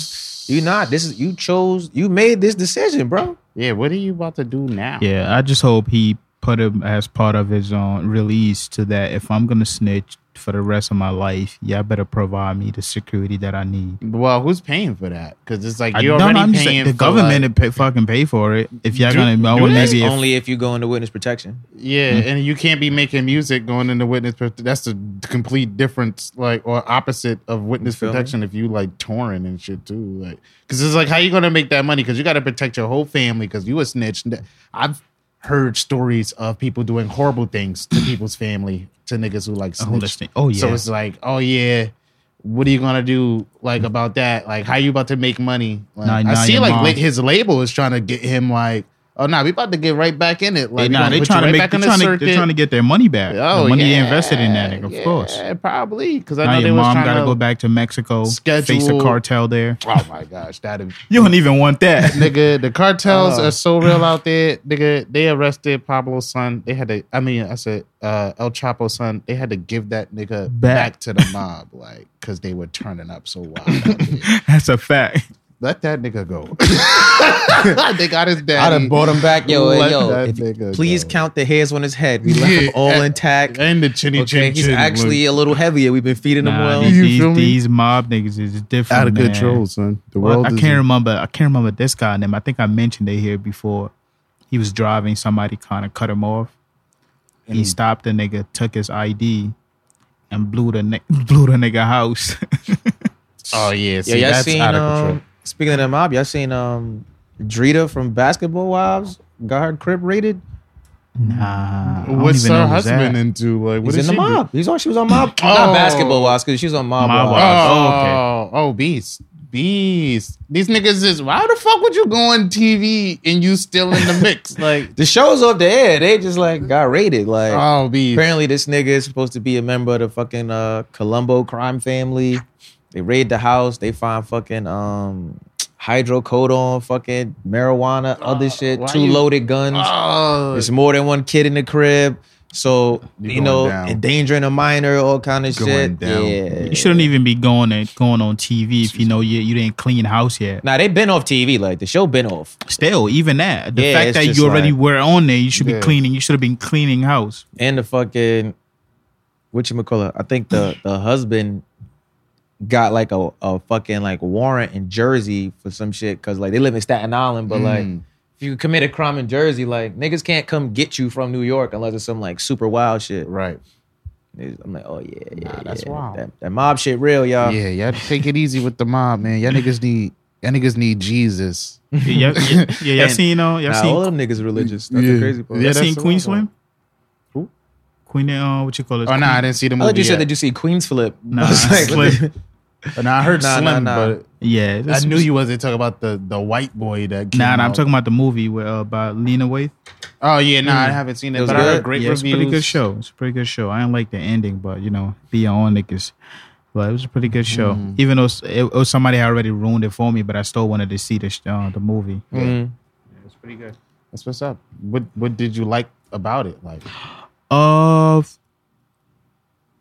You not. This is you chose. You made this decision, bro. yeah, what are you about to do now? Yeah, I just hope he put him as part of his own release to that if I'm gonna snitch for the rest of my life, y'all better provide me the security that I need. Well, who's paying for that? Because it's like you're don't already know, I'm paying saying the government like- to pay, fucking pay for it. If y'all Do- gonna, I do maybe if, Only if you go into witness protection. yeah, Mm-hmm. and you can't be making music going into witness. That's the complete difference, like or opposite of witness feel me? protection. If you like touring and shit too, like because it's like how you gonna make that money? Because you got to protect your whole family. Because you a snitch. I've heard stories of people doing horrible things to people's family to niggas who like Oh, snitch. Oh, So yeah. it's like, oh yeah, what are you gonna do like about that? Like, how you about to make money? Like, Nah, I nah, see like mom- his label is trying to get him like, oh nah, we about to get right back in it. Like, They, nah, they trying to right make, they're the trying, to, they're trying to get their money back. Oh, the money yeah, they invested in that nigga, of yeah, course. probably because I Now know they your was mom gotta go back to Mexico, face a cartel there. Oh my gosh, that You don't even want that. nigga, the cartels Oh. are so real out there. Nigga, they arrested Pablo's son. They had to. I mean, I said uh, El Chapo's son. They had to give that nigga back, Back. to the mob, like because they were turning up so wild. That's a fact. Let that nigga go. they got his dad. I'd have brought him back, yo, Let yo. that if nigga please go. count the hairs on his head. We left him all and- intact. and the chinny Okay, chin he's chin. actually a little heavier. We've been feeding him well. these, these, these mob niggas is different. out of man. control, son. The Well, world I can't remember. I can't remember this guy name. I think I mentioned it here before. He was driving. Somebody kind of cut him off. Mm. He stopped the nigga, took his ID, and blew the ni- blew the nigga house. Oh yeah, Yeah, see, y'all that's seen out of control. um speaking of the mob, y'all seen um Drita from Basketball Wives got her crib raided? Nah. What's her know that. husband into? Like, what He's is in the she do? mob. He's on. She was on mob. Oh. Not basketball wives because she was on mob. Mob wives. Wives. Oh, Oh, okay. oh, beast, beast. These niggas is. Why the fuck would you go on TV and you still in the mix? Like, The show's off the air. They just like got raided. Like oh, beast. apparently this nigga is supposed to be a member of the fucking uh, Colombo crime family. They raid the house. They find fucking um hydrocodone, fucking marijuana, other shit, two you- loaded guns. Oh, There's more than one kid in the crib. So You you know, down. endangering a minor, all kind of Going shit. down. Yeah, You shouldn't even be going and going on TV if you know you you didn't clean house yet. Nah, they've been off TV. Like the show been off. Still, even that, the Yeah, fact that you already like- were on there, you should Yeah. be cleaning. You should have been cleaning house. and the fucking what you call it? I think the the husband got like a, a fucking like warrant in Jersey for some shit because like they live in Staten Island, but like Mm. if you commit a crime in Jersey, like niggas can't come get you from New York unless it's some like super wild shit. right. I'm like, oh yeah, yeah, Nah, that's yeah. wild. That, that mob shit real, y'all. Yeah, y'all take it easy with the mob, man. Y'all niggas need. Y'all niggas need Jesus. yeah, yeah, yeah, y'all And- seen, you know, y'all Nah, seen, all them niggas religious. That's Yeah. the crazy part. Yeah, y'all that's seen the Queen one. Slim? Who? Queen, uh, what you call it? Oh no, I didn't see the I movie. thought you said yet. that you see Queens Flip. Nah, I was like, what Slim. the- No, I heard Nah, nah, Slim, nah. but Yeah, I that's- knew you wasn't talking about the the white boy that. Came Nah, nah, I'm out. talking about the movie with uh, about Lena Waithe. Oh yeah, nah, I haven't seen it, It was but I heard good? great yeah, it's reviews. a pretty good show. It's a pretty good show. I didn't like the ending, but you know, be on niggas. But it was a pretty good show. Mm. Even though it, it was somebody had already ruined it for me, but I still wanted to see the sh- uh, the movie. Mm. It's pretty good. That's what's up. What what did you like about it? Like, Uh,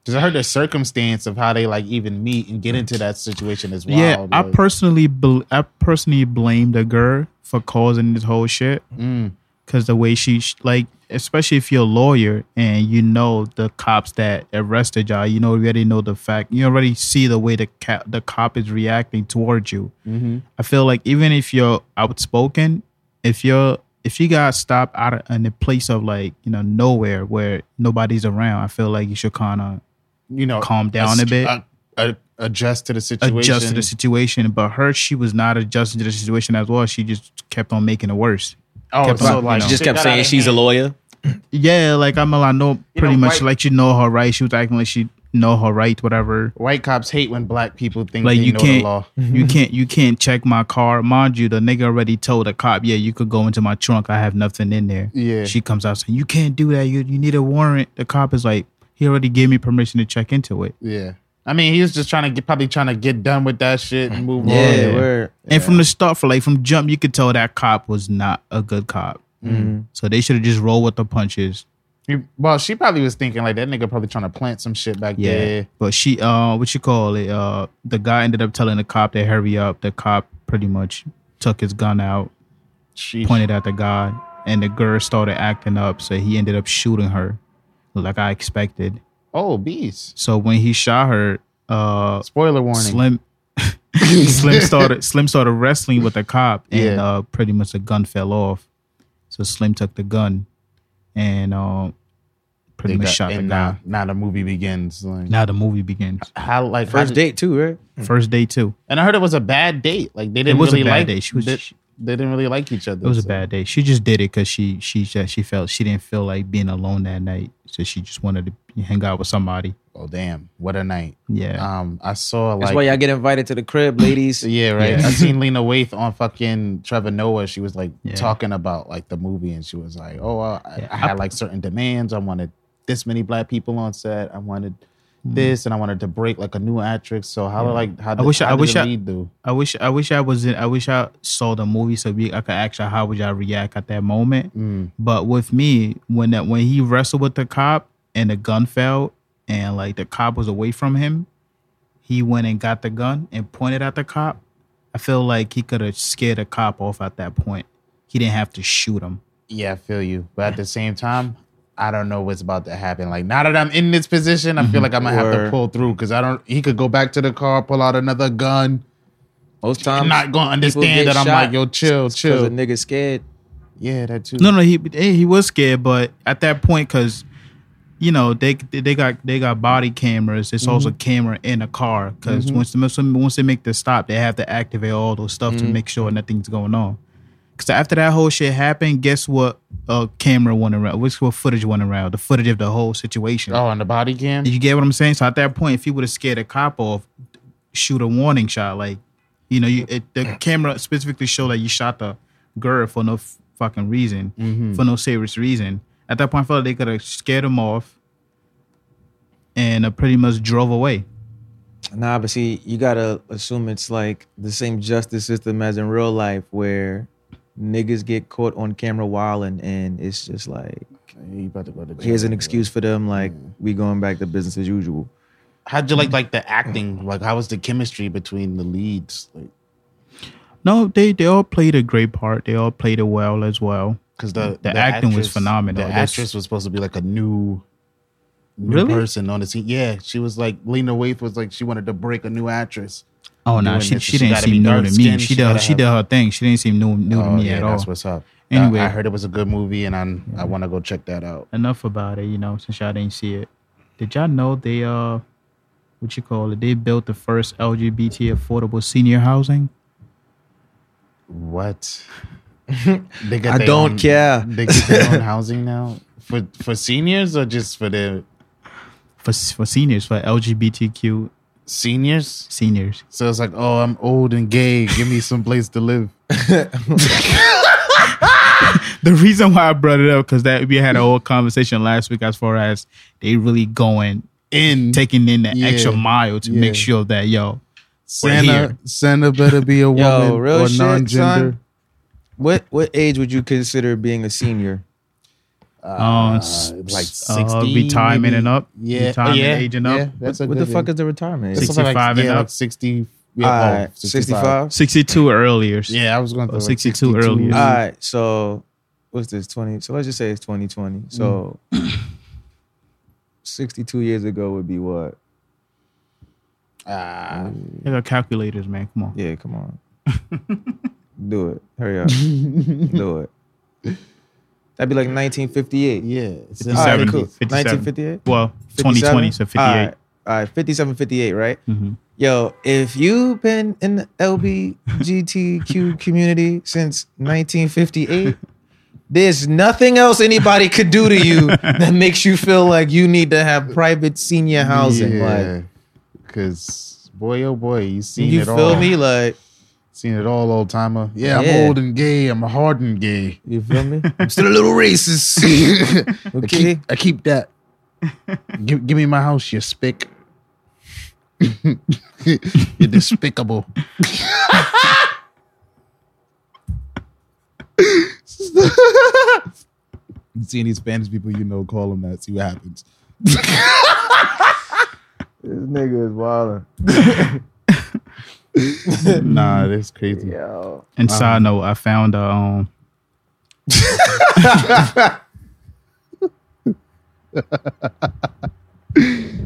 because I heard the circumstance of how they like even meet and get into that situation as well. yeah, I personally, bel I personally blame the girl for causing this whole shit. mm, because the way she sh- like especially if you're a lawyer and you know the cops that arrested y'all you know you already know the fact you already see the way the ca- the cop is reacting towards you hmm i feel like even if you're outspoken if you're if you got stopped out of, in a place of like you know nowhere where nobody's around i feel like you should kind of you know, Calm down a bit. uh, uh, adjust to the situation. adjust to the situation but her she was not adjusting to the situation as well she just kept on making it worse Oh, kept so on, like you know. She just kept saying out of she's a lawyer. Yeah, like I'm I know pretty know, much white- like you know her right. She was acting like she know her right, whatever. White cops hate when black people think Like they you know can't the law. you can't you can't check my car. Mind you, the nigga already told the cop, yeah, you could go into my trunk. I have nothing in there. Yeah. She comes out saying, You can't do that. You you need a warrant. The cop is like, he already gave me permission to check into it. Yeah. I mean, he was just trying to get, probably trying to get done with that shit and move Yeah, on. word. And from the start, for like from jump, you could tell that cop was not a good cop. Mhm. So they should have just rolled with the punches. He- well, she probably was thinking like that nigga probably trying to plant some shit back Yeah. there. But she uh what you call it? Uh the guy ended up telling the cop to hurry up. The cop pretty much took his gun out, She pointed at the guy, and the girl started acting up, so he ended up shooting her. Like I expected. Oh, beast. So when he shot her, uh Spoiler warning. Slim Slim started Slim started wrestling with the cop and Yeah. uh pretty much the gun fell off. So Slim took the gun and uh pretty They much got- shot the guy. now, now the movie begins. Like, Now the movie begins. how like how First did- date too, right? First date too. And I heard it was a bad date. Like they didn't it was a bad like. date. She was- they, they didn't really like each other. It was a bad day. She just did it because she she just, she felt she didn't feel like being alone that night, so she just wanted to hang out with somebody. Oh damn! What a night. Yeah, Um, I saw That's why y'all get invited to the crib, ladies. yeah, right. Yeah. I seen Lena Waithe on fucking Trevor Noah. She was like Yeah. talking about like the movie, and she was like, "Oh, I, Yeah. I had like certain demands. I wanted this many black people on set. I wanted this, and I wanted to break like a new actress. So how Mm. Yeah. like how did, wish I- how I wish I- do? I wish I wish I was in. I wish I saw the movie so we I could ask her how would y'all react at that moment. Mm. But with me, when that when he wrestled with the cop and the gun fell and like the cop was away from him, he went and got the gun and pointed at the cop. I feel like he could have scared the cop off at that point. He didn't have to shoot him. Yeah, I feel you. But at the same time, I don't know what's about to happen. Like now that I'm in this position, I feel like I'm gonna have to Word. pull through because I don't. He could go back to the car, pull out another gun. Most times, I'm not gonna people understand get that. I'm shot like, yo, chill, because chill. a nigga scared. Yeah, that too. No, no, he hey, he was scared, but at that point, because you know they they got they got body cameras. There's also Mm-hmm. camera in the car because once the once they make the stop, they have to activate all those stuff to Mm-hmm. make sure nothing's going on. Because after that whole shit happened, guess what? Uh, camera went around. What's what footage went around? The footage of the whole situation. Oh, and the body cam. You get what I'm saying? So at that point, if he would have scared a cop off, shoot a warning shot. Like, you know, you it, the camera specifically showed that you shot the girl for no f- fucking reason, Mm-hmm. for no serious reason. At that point, I felt like they could have scared him off and uh, pretty much drove away. Nah, but see, you gotta assume it's like the same justice system as in real life, where niggas get caught on camera wilding, and it's just like You about to go to jail, here's an bro. excuse for them, like mm. we going back to business as usual. How'd you like like the acting? Like, how was the chemistry between the leads? Like, No, they they all played a great part. They all played it well as well. because the The acting was phenomenal. The That's- actress was supposed to be like a new, new Really? person on the scene. Yeah, she was like Lena Waithe was like she wanted to break a new actress. Oh no, doing she this. she She didn't seem new to me. She She did she did her thing. She didn't seem new new to oh me yeah, at all. that's what's up. Anyway. I, I heard it was a good movie, and I'm, I want to go check that out. enough about it, you know, since y'all didn't see it. Did y'all know they uh what you call it? They built the first LGBT affordable senior housing? What? they got I their don't own- care. They get their own housing now for for seniors or just for the For for seniors, for LGBTQ seniors. seniors. So it's like, oh, I'm old and gay. Give me some place to live. The reason why I brought it up because that we had a whole conversation last week as far as they really going In taking in the Yeah. extra mile to Yeah. make sure that yo Santa, here. Santa better be a woman Yo, real or shit, non-gender. son. What what age would you consider being a senior? Uh, s- like uh, 60, retirement maybe? and up, Yeah, retirement yeah, age and up. yeah, that's a what the fuck is the retirement? It's age? something 65 and yeah, up? like 60. Yeah, All oh, 65. 62 earlier. Yeah, I was going to Or like 62 62 earlier. All right, so what's this? Twenty. So let's just say it's twenty twenty. So sixty-two years ago would be what? Ah, They got calculators, man. Come on. Yeah, come on, do it. Hurry up, do it. That'd be like nineteen fifty-eight. yeah. It's in All right, cool. Nineteen fifty-eight. Well, 2020, so 58. All right, all right 57, 58, right? Mhm. Yo, if you've been in the LBGTQ community since 1958, there's nothing else anybody could do to you that makes you feel like you need to have private senior housing. Like, because boy, oh boy, you seen you it feel all. me? Like, Seen it all, old timer. Yeah, I'm old and gay. I'm a hardened gay. you feel me? I'm still a little racist. I Okay. keep, I keep that. give, give me my house, you spick. You're despicable. you See any Spanish people you know, call them that. See what happens. This nigga is wilding. nah, that's crazy. Yo. And side note, I found uh, um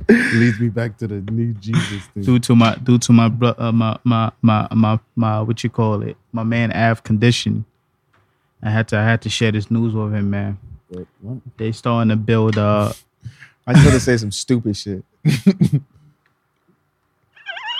Leads me back to the new Jesus thing. due to my due to my bro- uh, my, my my my my what you call it my man Av condition. I had to I had to share this news with him, man. What? What? They starting to build uh I just want to say some stupid shit.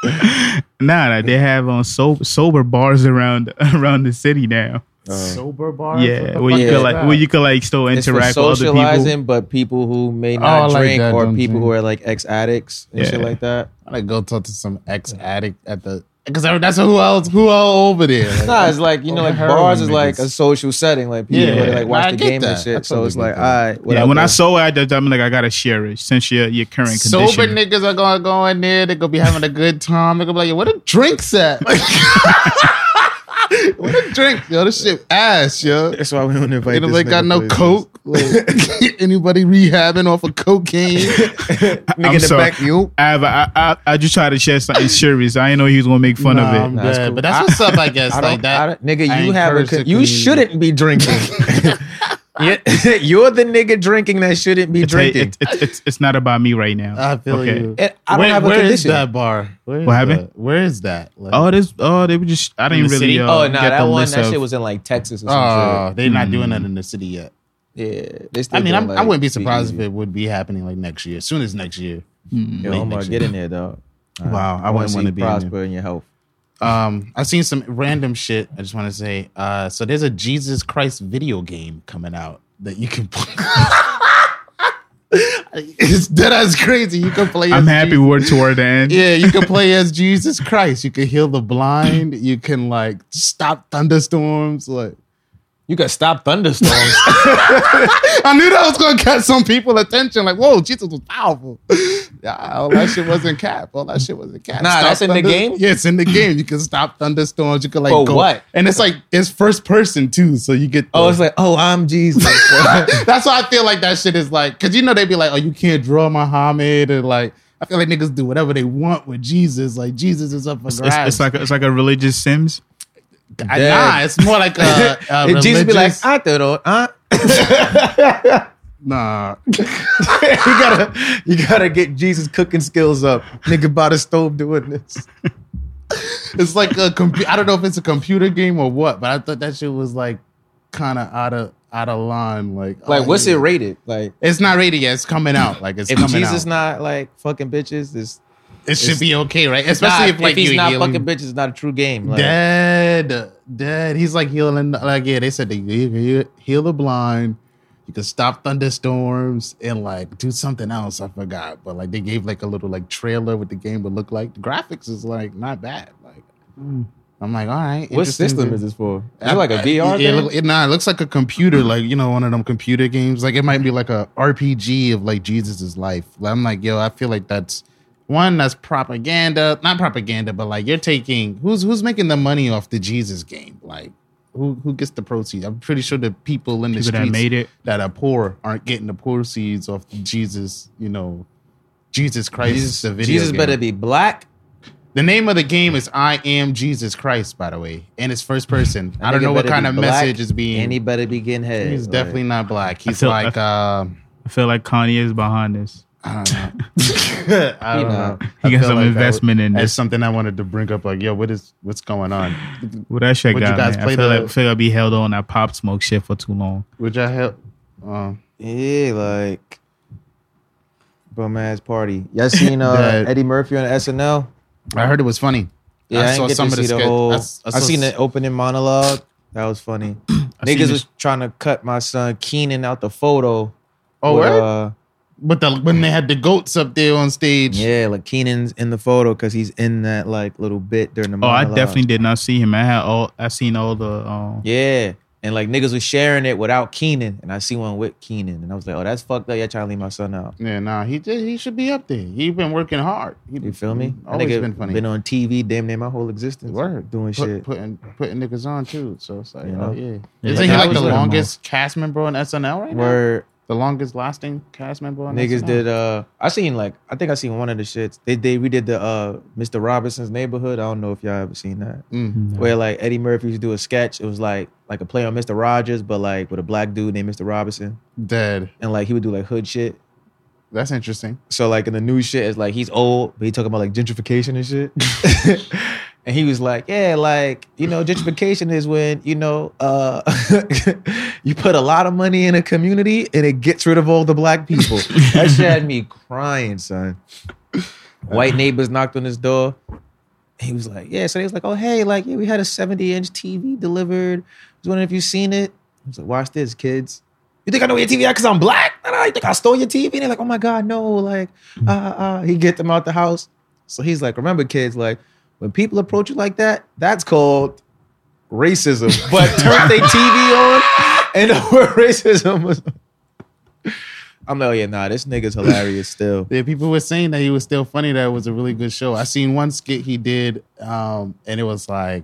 nah nah, they have um, on sober sober bars around around the city now. Uh, sober bars? yeah, where you is could like where you could like still It's for interact with other people. socializing, but people who may Oh, not I like drink that, or don't people who are like ex addicts and shit like that. I like go talk to some ex addict at the because that's who else who all over there. Like, Nah, it's like you know, like bars is like a social setting. Like people Yeah. go like watch I the get game and that. I shit. so totally it's get like, that. all right. yeah, when I saw it, I, I'm like, I gotta share it since your your current condition. sober niggas are gonna go in there. They're gonna be having a good time. They're gonna be like, yo, where the drinks at? where the drinks? Yo, this shit ass, yo. that's why we don't invite. Anybody this got nigga got no places. coke? Like, anybody rehabbing off of cocaine? Nigga I'm in the sorry. back, you. Av, I, I I just tried to share something serious. I didn't know he was gonna make fun Nah, of it. I'm Nah, that's good. cool. But that's what's up, I guess. I like don't, that. I don't, nigga, I you have a, encourage the you community. shouldn't be drinking. You're- You're the nigga drinking that shouldn't be It's, drinking. it's, it's, it's, it's not about me right now. I feel Okay. you. It- I don't Where- have a where is condition. that bar? Where is What happened? that? Where is that? Like, Oh, this oh they were just I didn't In the really. city? Uh, oh no, get that the one list that of- shit was in like Texas or some oh, they're not doing Hmm. that in the city yet. Shit. Yeah, they still I mean, doing, I'm, like, I wouldn't be speakeasy. surprised if it would be happening like next year, as soon as next year. Yo, late Omar, next get year. in there, dog. Wow, I wanna wouldn't see wanna you be in there. prosper in your health. Um, I've seen some random shit. I just want to say. Uh, so there's a Jesus Christ video game coming out that you can play. it's dead as crazy. You can play. I'm as happy Jesus- we're toward the end. Yeah, you can play as Jesus Christ. You can heal the blind. You can like stop thunderstorms. Like You can stop thunderstorms. I knew that was gonna catch some people attention. Like, whoa, Jesus was powerful. Yeah, all that shit wasn't cap. All that shit wasn't cap. Nah, Stop that's in the game? Yeah, it's in the game. You can stop thunderstorms. You can like For go. what? And it's like it's first person too, so you get. oh, the- it's like, oh, I'm Jesus. that's why I feel like that shit is like, because you know they'd be like, oh, you can't draw Muhammad, and like I feel like niggas do whatever they want with Jesus. Like Jesus is up for It's, grabs. it's like a, it's like a religious Sims. I- nah, it's more like a, a And Jesus be like, religious- I thought, oh, huh? nah. you gotta, you gotta get Jesus cooking skills up. Nigga by the stove doing this. It's like a compu- I don't know if it's a computer game or what, but I thought that shit was like kind of out of out of line. Like, Like, oh, what's yeah. it rated? Like, It's not rated yet. It's coming out. Like it's if coming Jesus out. not like fucking bitches, it's it should be okay, right? Especially if, if like he's you not healing- fucking bitches, it's not a true game. Like, dead, dead. He's like healing. Like yeah, they said they you can heal- the blind. You can stop thunderstorms and like do something else. I forgot, but like they gave like a little like trailer what the game would look like. The graphics is like not bad. Like hmm. I'm like, all right. what system is this for? Is it uh, like a uh, VR Yeah, thing? it, it, nah, it looks like a computer, like you know, one of them computer games. Like it might be like a RPG of like Jesus's life. I'm like, yo, I feel like that's one that's propaganda, not propaganda, but like you're taking who's who's making the money off the Jesus game, like. Who, who gets the proceeds? I'm pretty sure the people in the People that made it. that are poor aren't getting the proceeds off Jesus. You know, Jesus Christ. Jesus, the video Jesus game. better be black. The name of the game is I Am Jesus Christ, by the way, and it's first person. I don't know what kind of black, message is being. And he better be getting head. he's Like, definitely not black. He's feel- like, uh, I feel like Kanye is behind this. I don't know. I He don't not. know. He got some like that investment in That's this. something I wanted to bring up. Like, yo, what is what's going on? What that shit Would you got guys me. I play feel the- like I feel I be held on that Pop Smoke shit for too long. Would y'all help? Uh, Yeah, like bum ass party. Y'all seen uh, That- Eddie Murphy on SNL? I heard it was funny. Yeah, I, didn't get to see the sketch- whole. I I, s- I saw seen the opening monologue. That was funny. Niggas was trying to cut my son Kenan out the photo. Oh, with, word? uh, But the when they had the goats up there on stage, yeah, like Kenan's in the photo because he's in that like little bit during the Oh, I definitely did not see him. I had all I seen all the um, Yeah. And like niggas was sharing it without Kenan, and I see one with Kenan, and I was like, "Oh, that's fucked up. Y'all trying to leave my son out." yeah, nah, he did. He should be up there. He been working hard. He, You feel me? That Always nigga been funny. Been on TV, damn near my whole existence. Word. doing Put- shit. putting putting niggas on too. So it's like, You oh know? yeah. Yeah, Isn't he like, I like the longest cast member on SNL right now? Where The longest lasting cast member on niggas SNL? did, uh, I seen like, I think I seen one of the shits. They they redid the uh, Mr. Robinson's Neighborhood. I don't know if y'all ever seen that. Mm. Where like Eddie Murphy used to do a sketch. It was like like a play on Mr. Rogers, but like with a black dude named Mr. Robinson, Dead. and like he would do like hood shit. That's interesting. So like in the new shit, it's like he's old, but he talking about like gentrification and shit. and he was like, yeah, like you know, gentrification is when you know uh, you put a lot of money in a community and it gets rid of all the black people. that shit had me crying, son. White neighbors knocked on his door. He was like, yeah. So he was like, oh hey, like yeah, we had a seventy inch TV delivered. I was wondering if you seen it. I was like, watch this, kids. You think I know your TV because I'm black? You think I stole your TV? And they're like, oh my God, no. Like, uh, uh, he get them out the house. So he's like, remember, kids, like, when people approach you like that, that's called racism. But turn their TV on and the word racism was. I'm like, oh yeah, nah, this nigga's hilarious still. Yeah, people were saying that he was still funny. That it was a really good show. I seen one skit he did, um, and it was like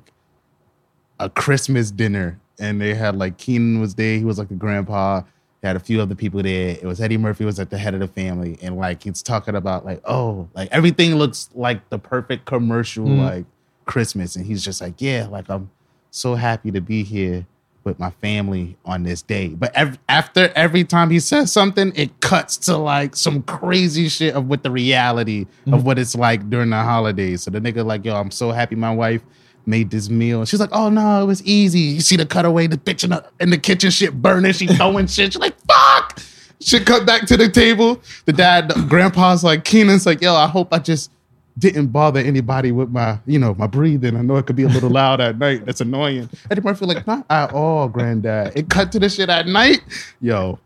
a Christmas dinner, and they had like Kenan was there. He was like a grandpa. They had a few other people there. It was Eddie Murphy was at the head of the family, and like he's talking about like, oh, like everything looks like the perfect commercial Mm. like Christmas, and he's just like, yeah, like I'm so happy to be here with my family on this day. But ev- after every time he says something, it cuts to like some crazy shit of what the reality of what it's like during the holidays. So the nigga like, yo, I'm so happy my wife made this meal. She's like, oh no, it was easy. You see the cutaway, the bitch in the, in the kitchen shit burning, she throwing shit. She's like, fuck. Shit cut back to the table. The dad, the grandpa's like, Kenan's like, yo, I hope I just didn't bother anybody with my, you know, my breathing. I know it could be a little loud at night. That's annoying. Eddie Murphy like, not at all, granddad. It cut to the shit at night. Yo.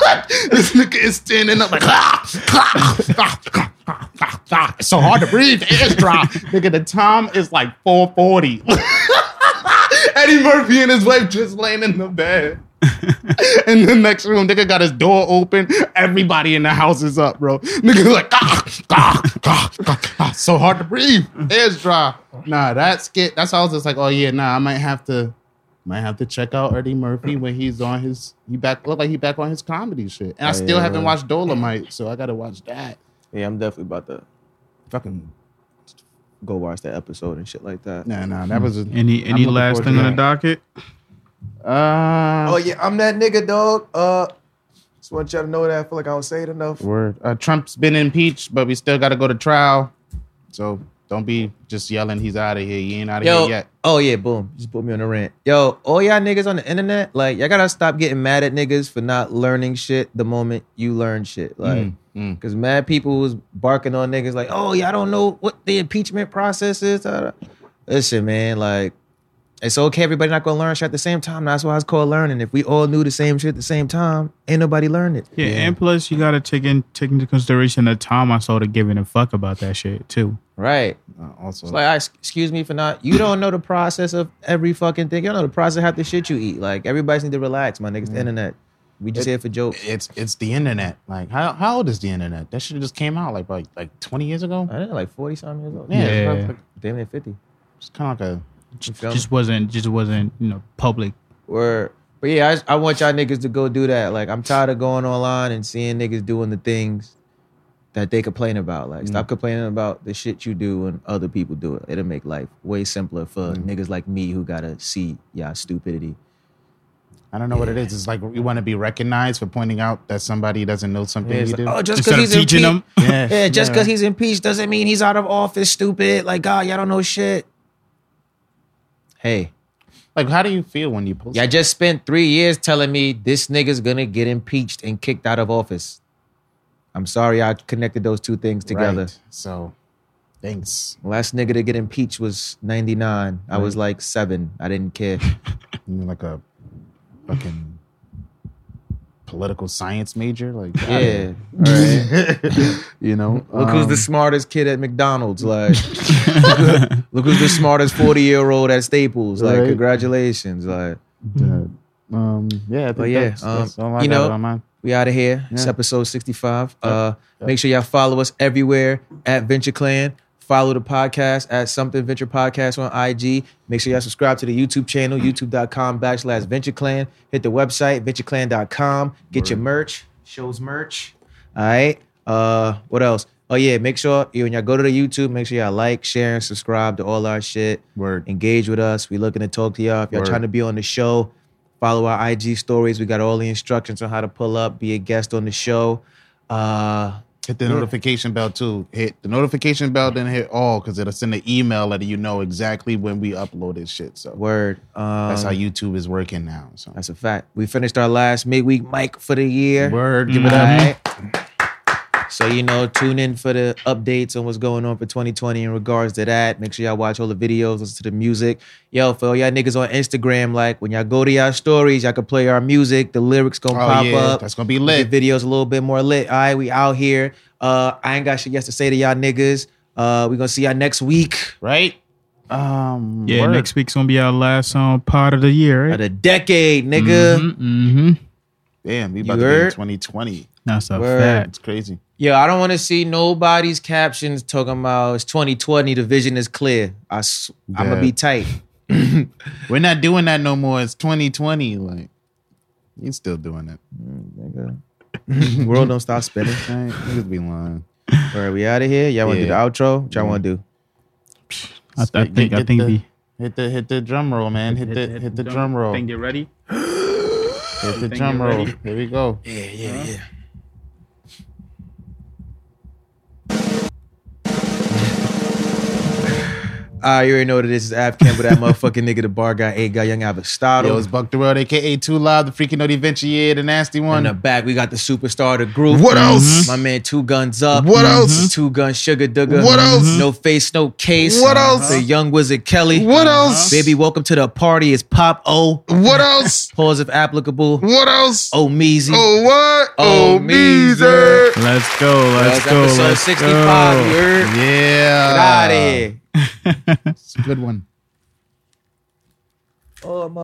this nigga is standing up like, ah, ah, ah. It's so hard to breathe. It's dry. nigga, the time is like 440. Eddie Murphy and his wife just laying in the bed. in the next room, nigga got his door open. Everybody in the house is up, bro. Nigga like, ah, ah, ah, ah, ah. so hard to breathe. It's dry. Nah, that skit. That's how I was just like, oh yeah, nah, I might have to, might have to check out Eddie Murphy when he's on his, he back look like he back on his comedy shit. And I Oh, still yeah, haven't man. watched Dolemite, so I gotta watch that. Yeah, I'm definitely about to fucking go watch that episode and shit like that. Nah, nah, that was a, Any I'm any last thing to on the docket? Uh, Oh yeah, I'm that nigga, dog. Uh, just want y'all to know that. I feel like I don't say it enough. Word. Uh, Trump's been impeached, but we still got to go to trial. So don't be just yelling he's out of here. He ain't out of Yo, here yet. oh yeah, boom. Just put me on the rant. Yo, all y'all niggas on the internet, like y'all gotta stop getting mad at niggas for not learning shit the moment you learn shit. Like, Mm, mm. cause mad people was barking on niggas like, oh y'all don't know what the impeachment process is. Listen, man, like it's okay. Everybody not gonna learn shit at the same time. That's why it's called learning. If we all knew the same shit at the same time, ain't nobody learned it. Yeah, and plus you gotta take in take into consideration the time I started giving a fuck about that shit too. Right. Uh, also, It's like, I, excuse me for not. You don't know the process of every fucking thing. You don't know the process of half the shit you eat. Like everybody's need to relax, my niggas. The internet. We just It- here for jokes. it's it's the internet. Like how how old is the internet? That shit just came out like like like twenty years ago. I think like forty something years old. Yeah, Yeah. it's, like, damn near fifty. it's kind of like a You feel me? Just wasn't just wasn't you know public. Word. But yeah, I, I want y'all niggas to go do that. Like I'm tired of going online and seeing niggas doing the things that they complain about. Like mm. stop complaining about the shit you do and other people do it. It'll make life way simpler for mm. niggas like me who gotta see y'all stupidity. I don't know what it is. It's like you want to be recognized for pointing out that somebody doesn't know something Yeah, it's you do. like, oh, just because he's teaching impeached- them. yeah, Yeah, just yeah. because he's impeached doesn't mean he's out of office, stupid. Like, God, y'all don't know shit. Hey, like how do you feel when you post? y'all just spent three years telling me this nigga's gonna get impeached and kicked out of office. I'm sorry I connected those two things together. Right. So, thanks. Last nigga to get impeached was 99. I was like seven. I didn't care. Like a fucking political science major. Like Yeah. Right. you know. Look who's um, the smartest kid at McDonald's. Like, look who's the smartest 40 year old at Staples. Like, Right. congratulations. Like, uh, um, yeah, I think But yeah, that's, um, that's you know. We out of here. It's episode 65. Uh Yep. make sure y'all follow us everywhere at VentureKlan. Follow the podcast at Something Ventured Podcast on IG. Make sure y'all subscribe to the YouTube channel, youtube.com backslash VentureKlan. Hit the website, ventureklan.com. Get your merch. Shows merch. All right. Uh what else? Oh yeah, make sure you when y'all go to the YouTube, make sure y'all like, share, and subscribe to all our shit. Word. Engage with us. We looking to talk to y'all. If y'all Word. trying to be on the show, follow our IG stories. We got all the instructions on how to pull up, be a guest on the show. Uh Hit the notification bell too. Hit the notification bell, then hit all because it'll send an email letting you know exactly when we upload this shit. So word. Um, that's how YouTube is working now. So That's a fact. We finished our last midweek mic for the year. word, give it up. Right. So you know, tune in for the updates on what's going on for 2020 in regards to that. Make sure y'all watch all the videos, listen to the music. Yo, for all y'all niggas on Instagram, like when y'all go to y'all stories, y'all can play our music. The lyrics gonna Oh pop yeah, up. that's gonna be lit. The video's a little bit more lit. All right, we out here. Uh, I ain't got shit else to say to y'all niggas. Uh, we gonna see y'all next week right? Um, Yeah, word. next week's gonna be our last um, part of the year, of the decade, nigga. Mm-hmm. Damn, we You about to be in heard? 2020. That's a Word. fact. It's crazy. Yo, I don't want to see nobody's captions talking about it's 2020. The vision is clear. I'm gonna be tight. We're not doing that no more. It's 2020. Like, you still doing it. Mm, nigga. World don't stop spinning. Right? Niggas be lying. All right, we out of here. Y'all want to Yeah. do the outro? What y'all want to do? I, I Get- think I get think the, we hit the hit the drum roll, man. Hit, the hit the drum roll. Think get ready. Hit the drum roll. ready? Here we go. Yeah, yeah, yeah. I already know that this is Av Campbell, that motherfucking nigga, the bar guy, A guy, young Aristotle. Yo, it's Buck the World, aka Two Loud, the freaking Nodi Vinci, yeah, the nasty one. In the back, we got the superstar, the group. What mm-hmm. else? My man, Two Guns Up. What mm-hmm. else? Two Gun Sugar Dugger. What mm-hmm. else? No face, no case. What else? The Young Wizard Kelly. What else? Baby, welcome to the party. It's Pop O. What else? Pause if applicable. What else? Oh, Meezy. Oh, what? Oh, Oh, Meezer. Meezer. Let's go. Let's That's go. episode Let's 65. go. Yeah. Get out of here. It's a good one. Oh, my.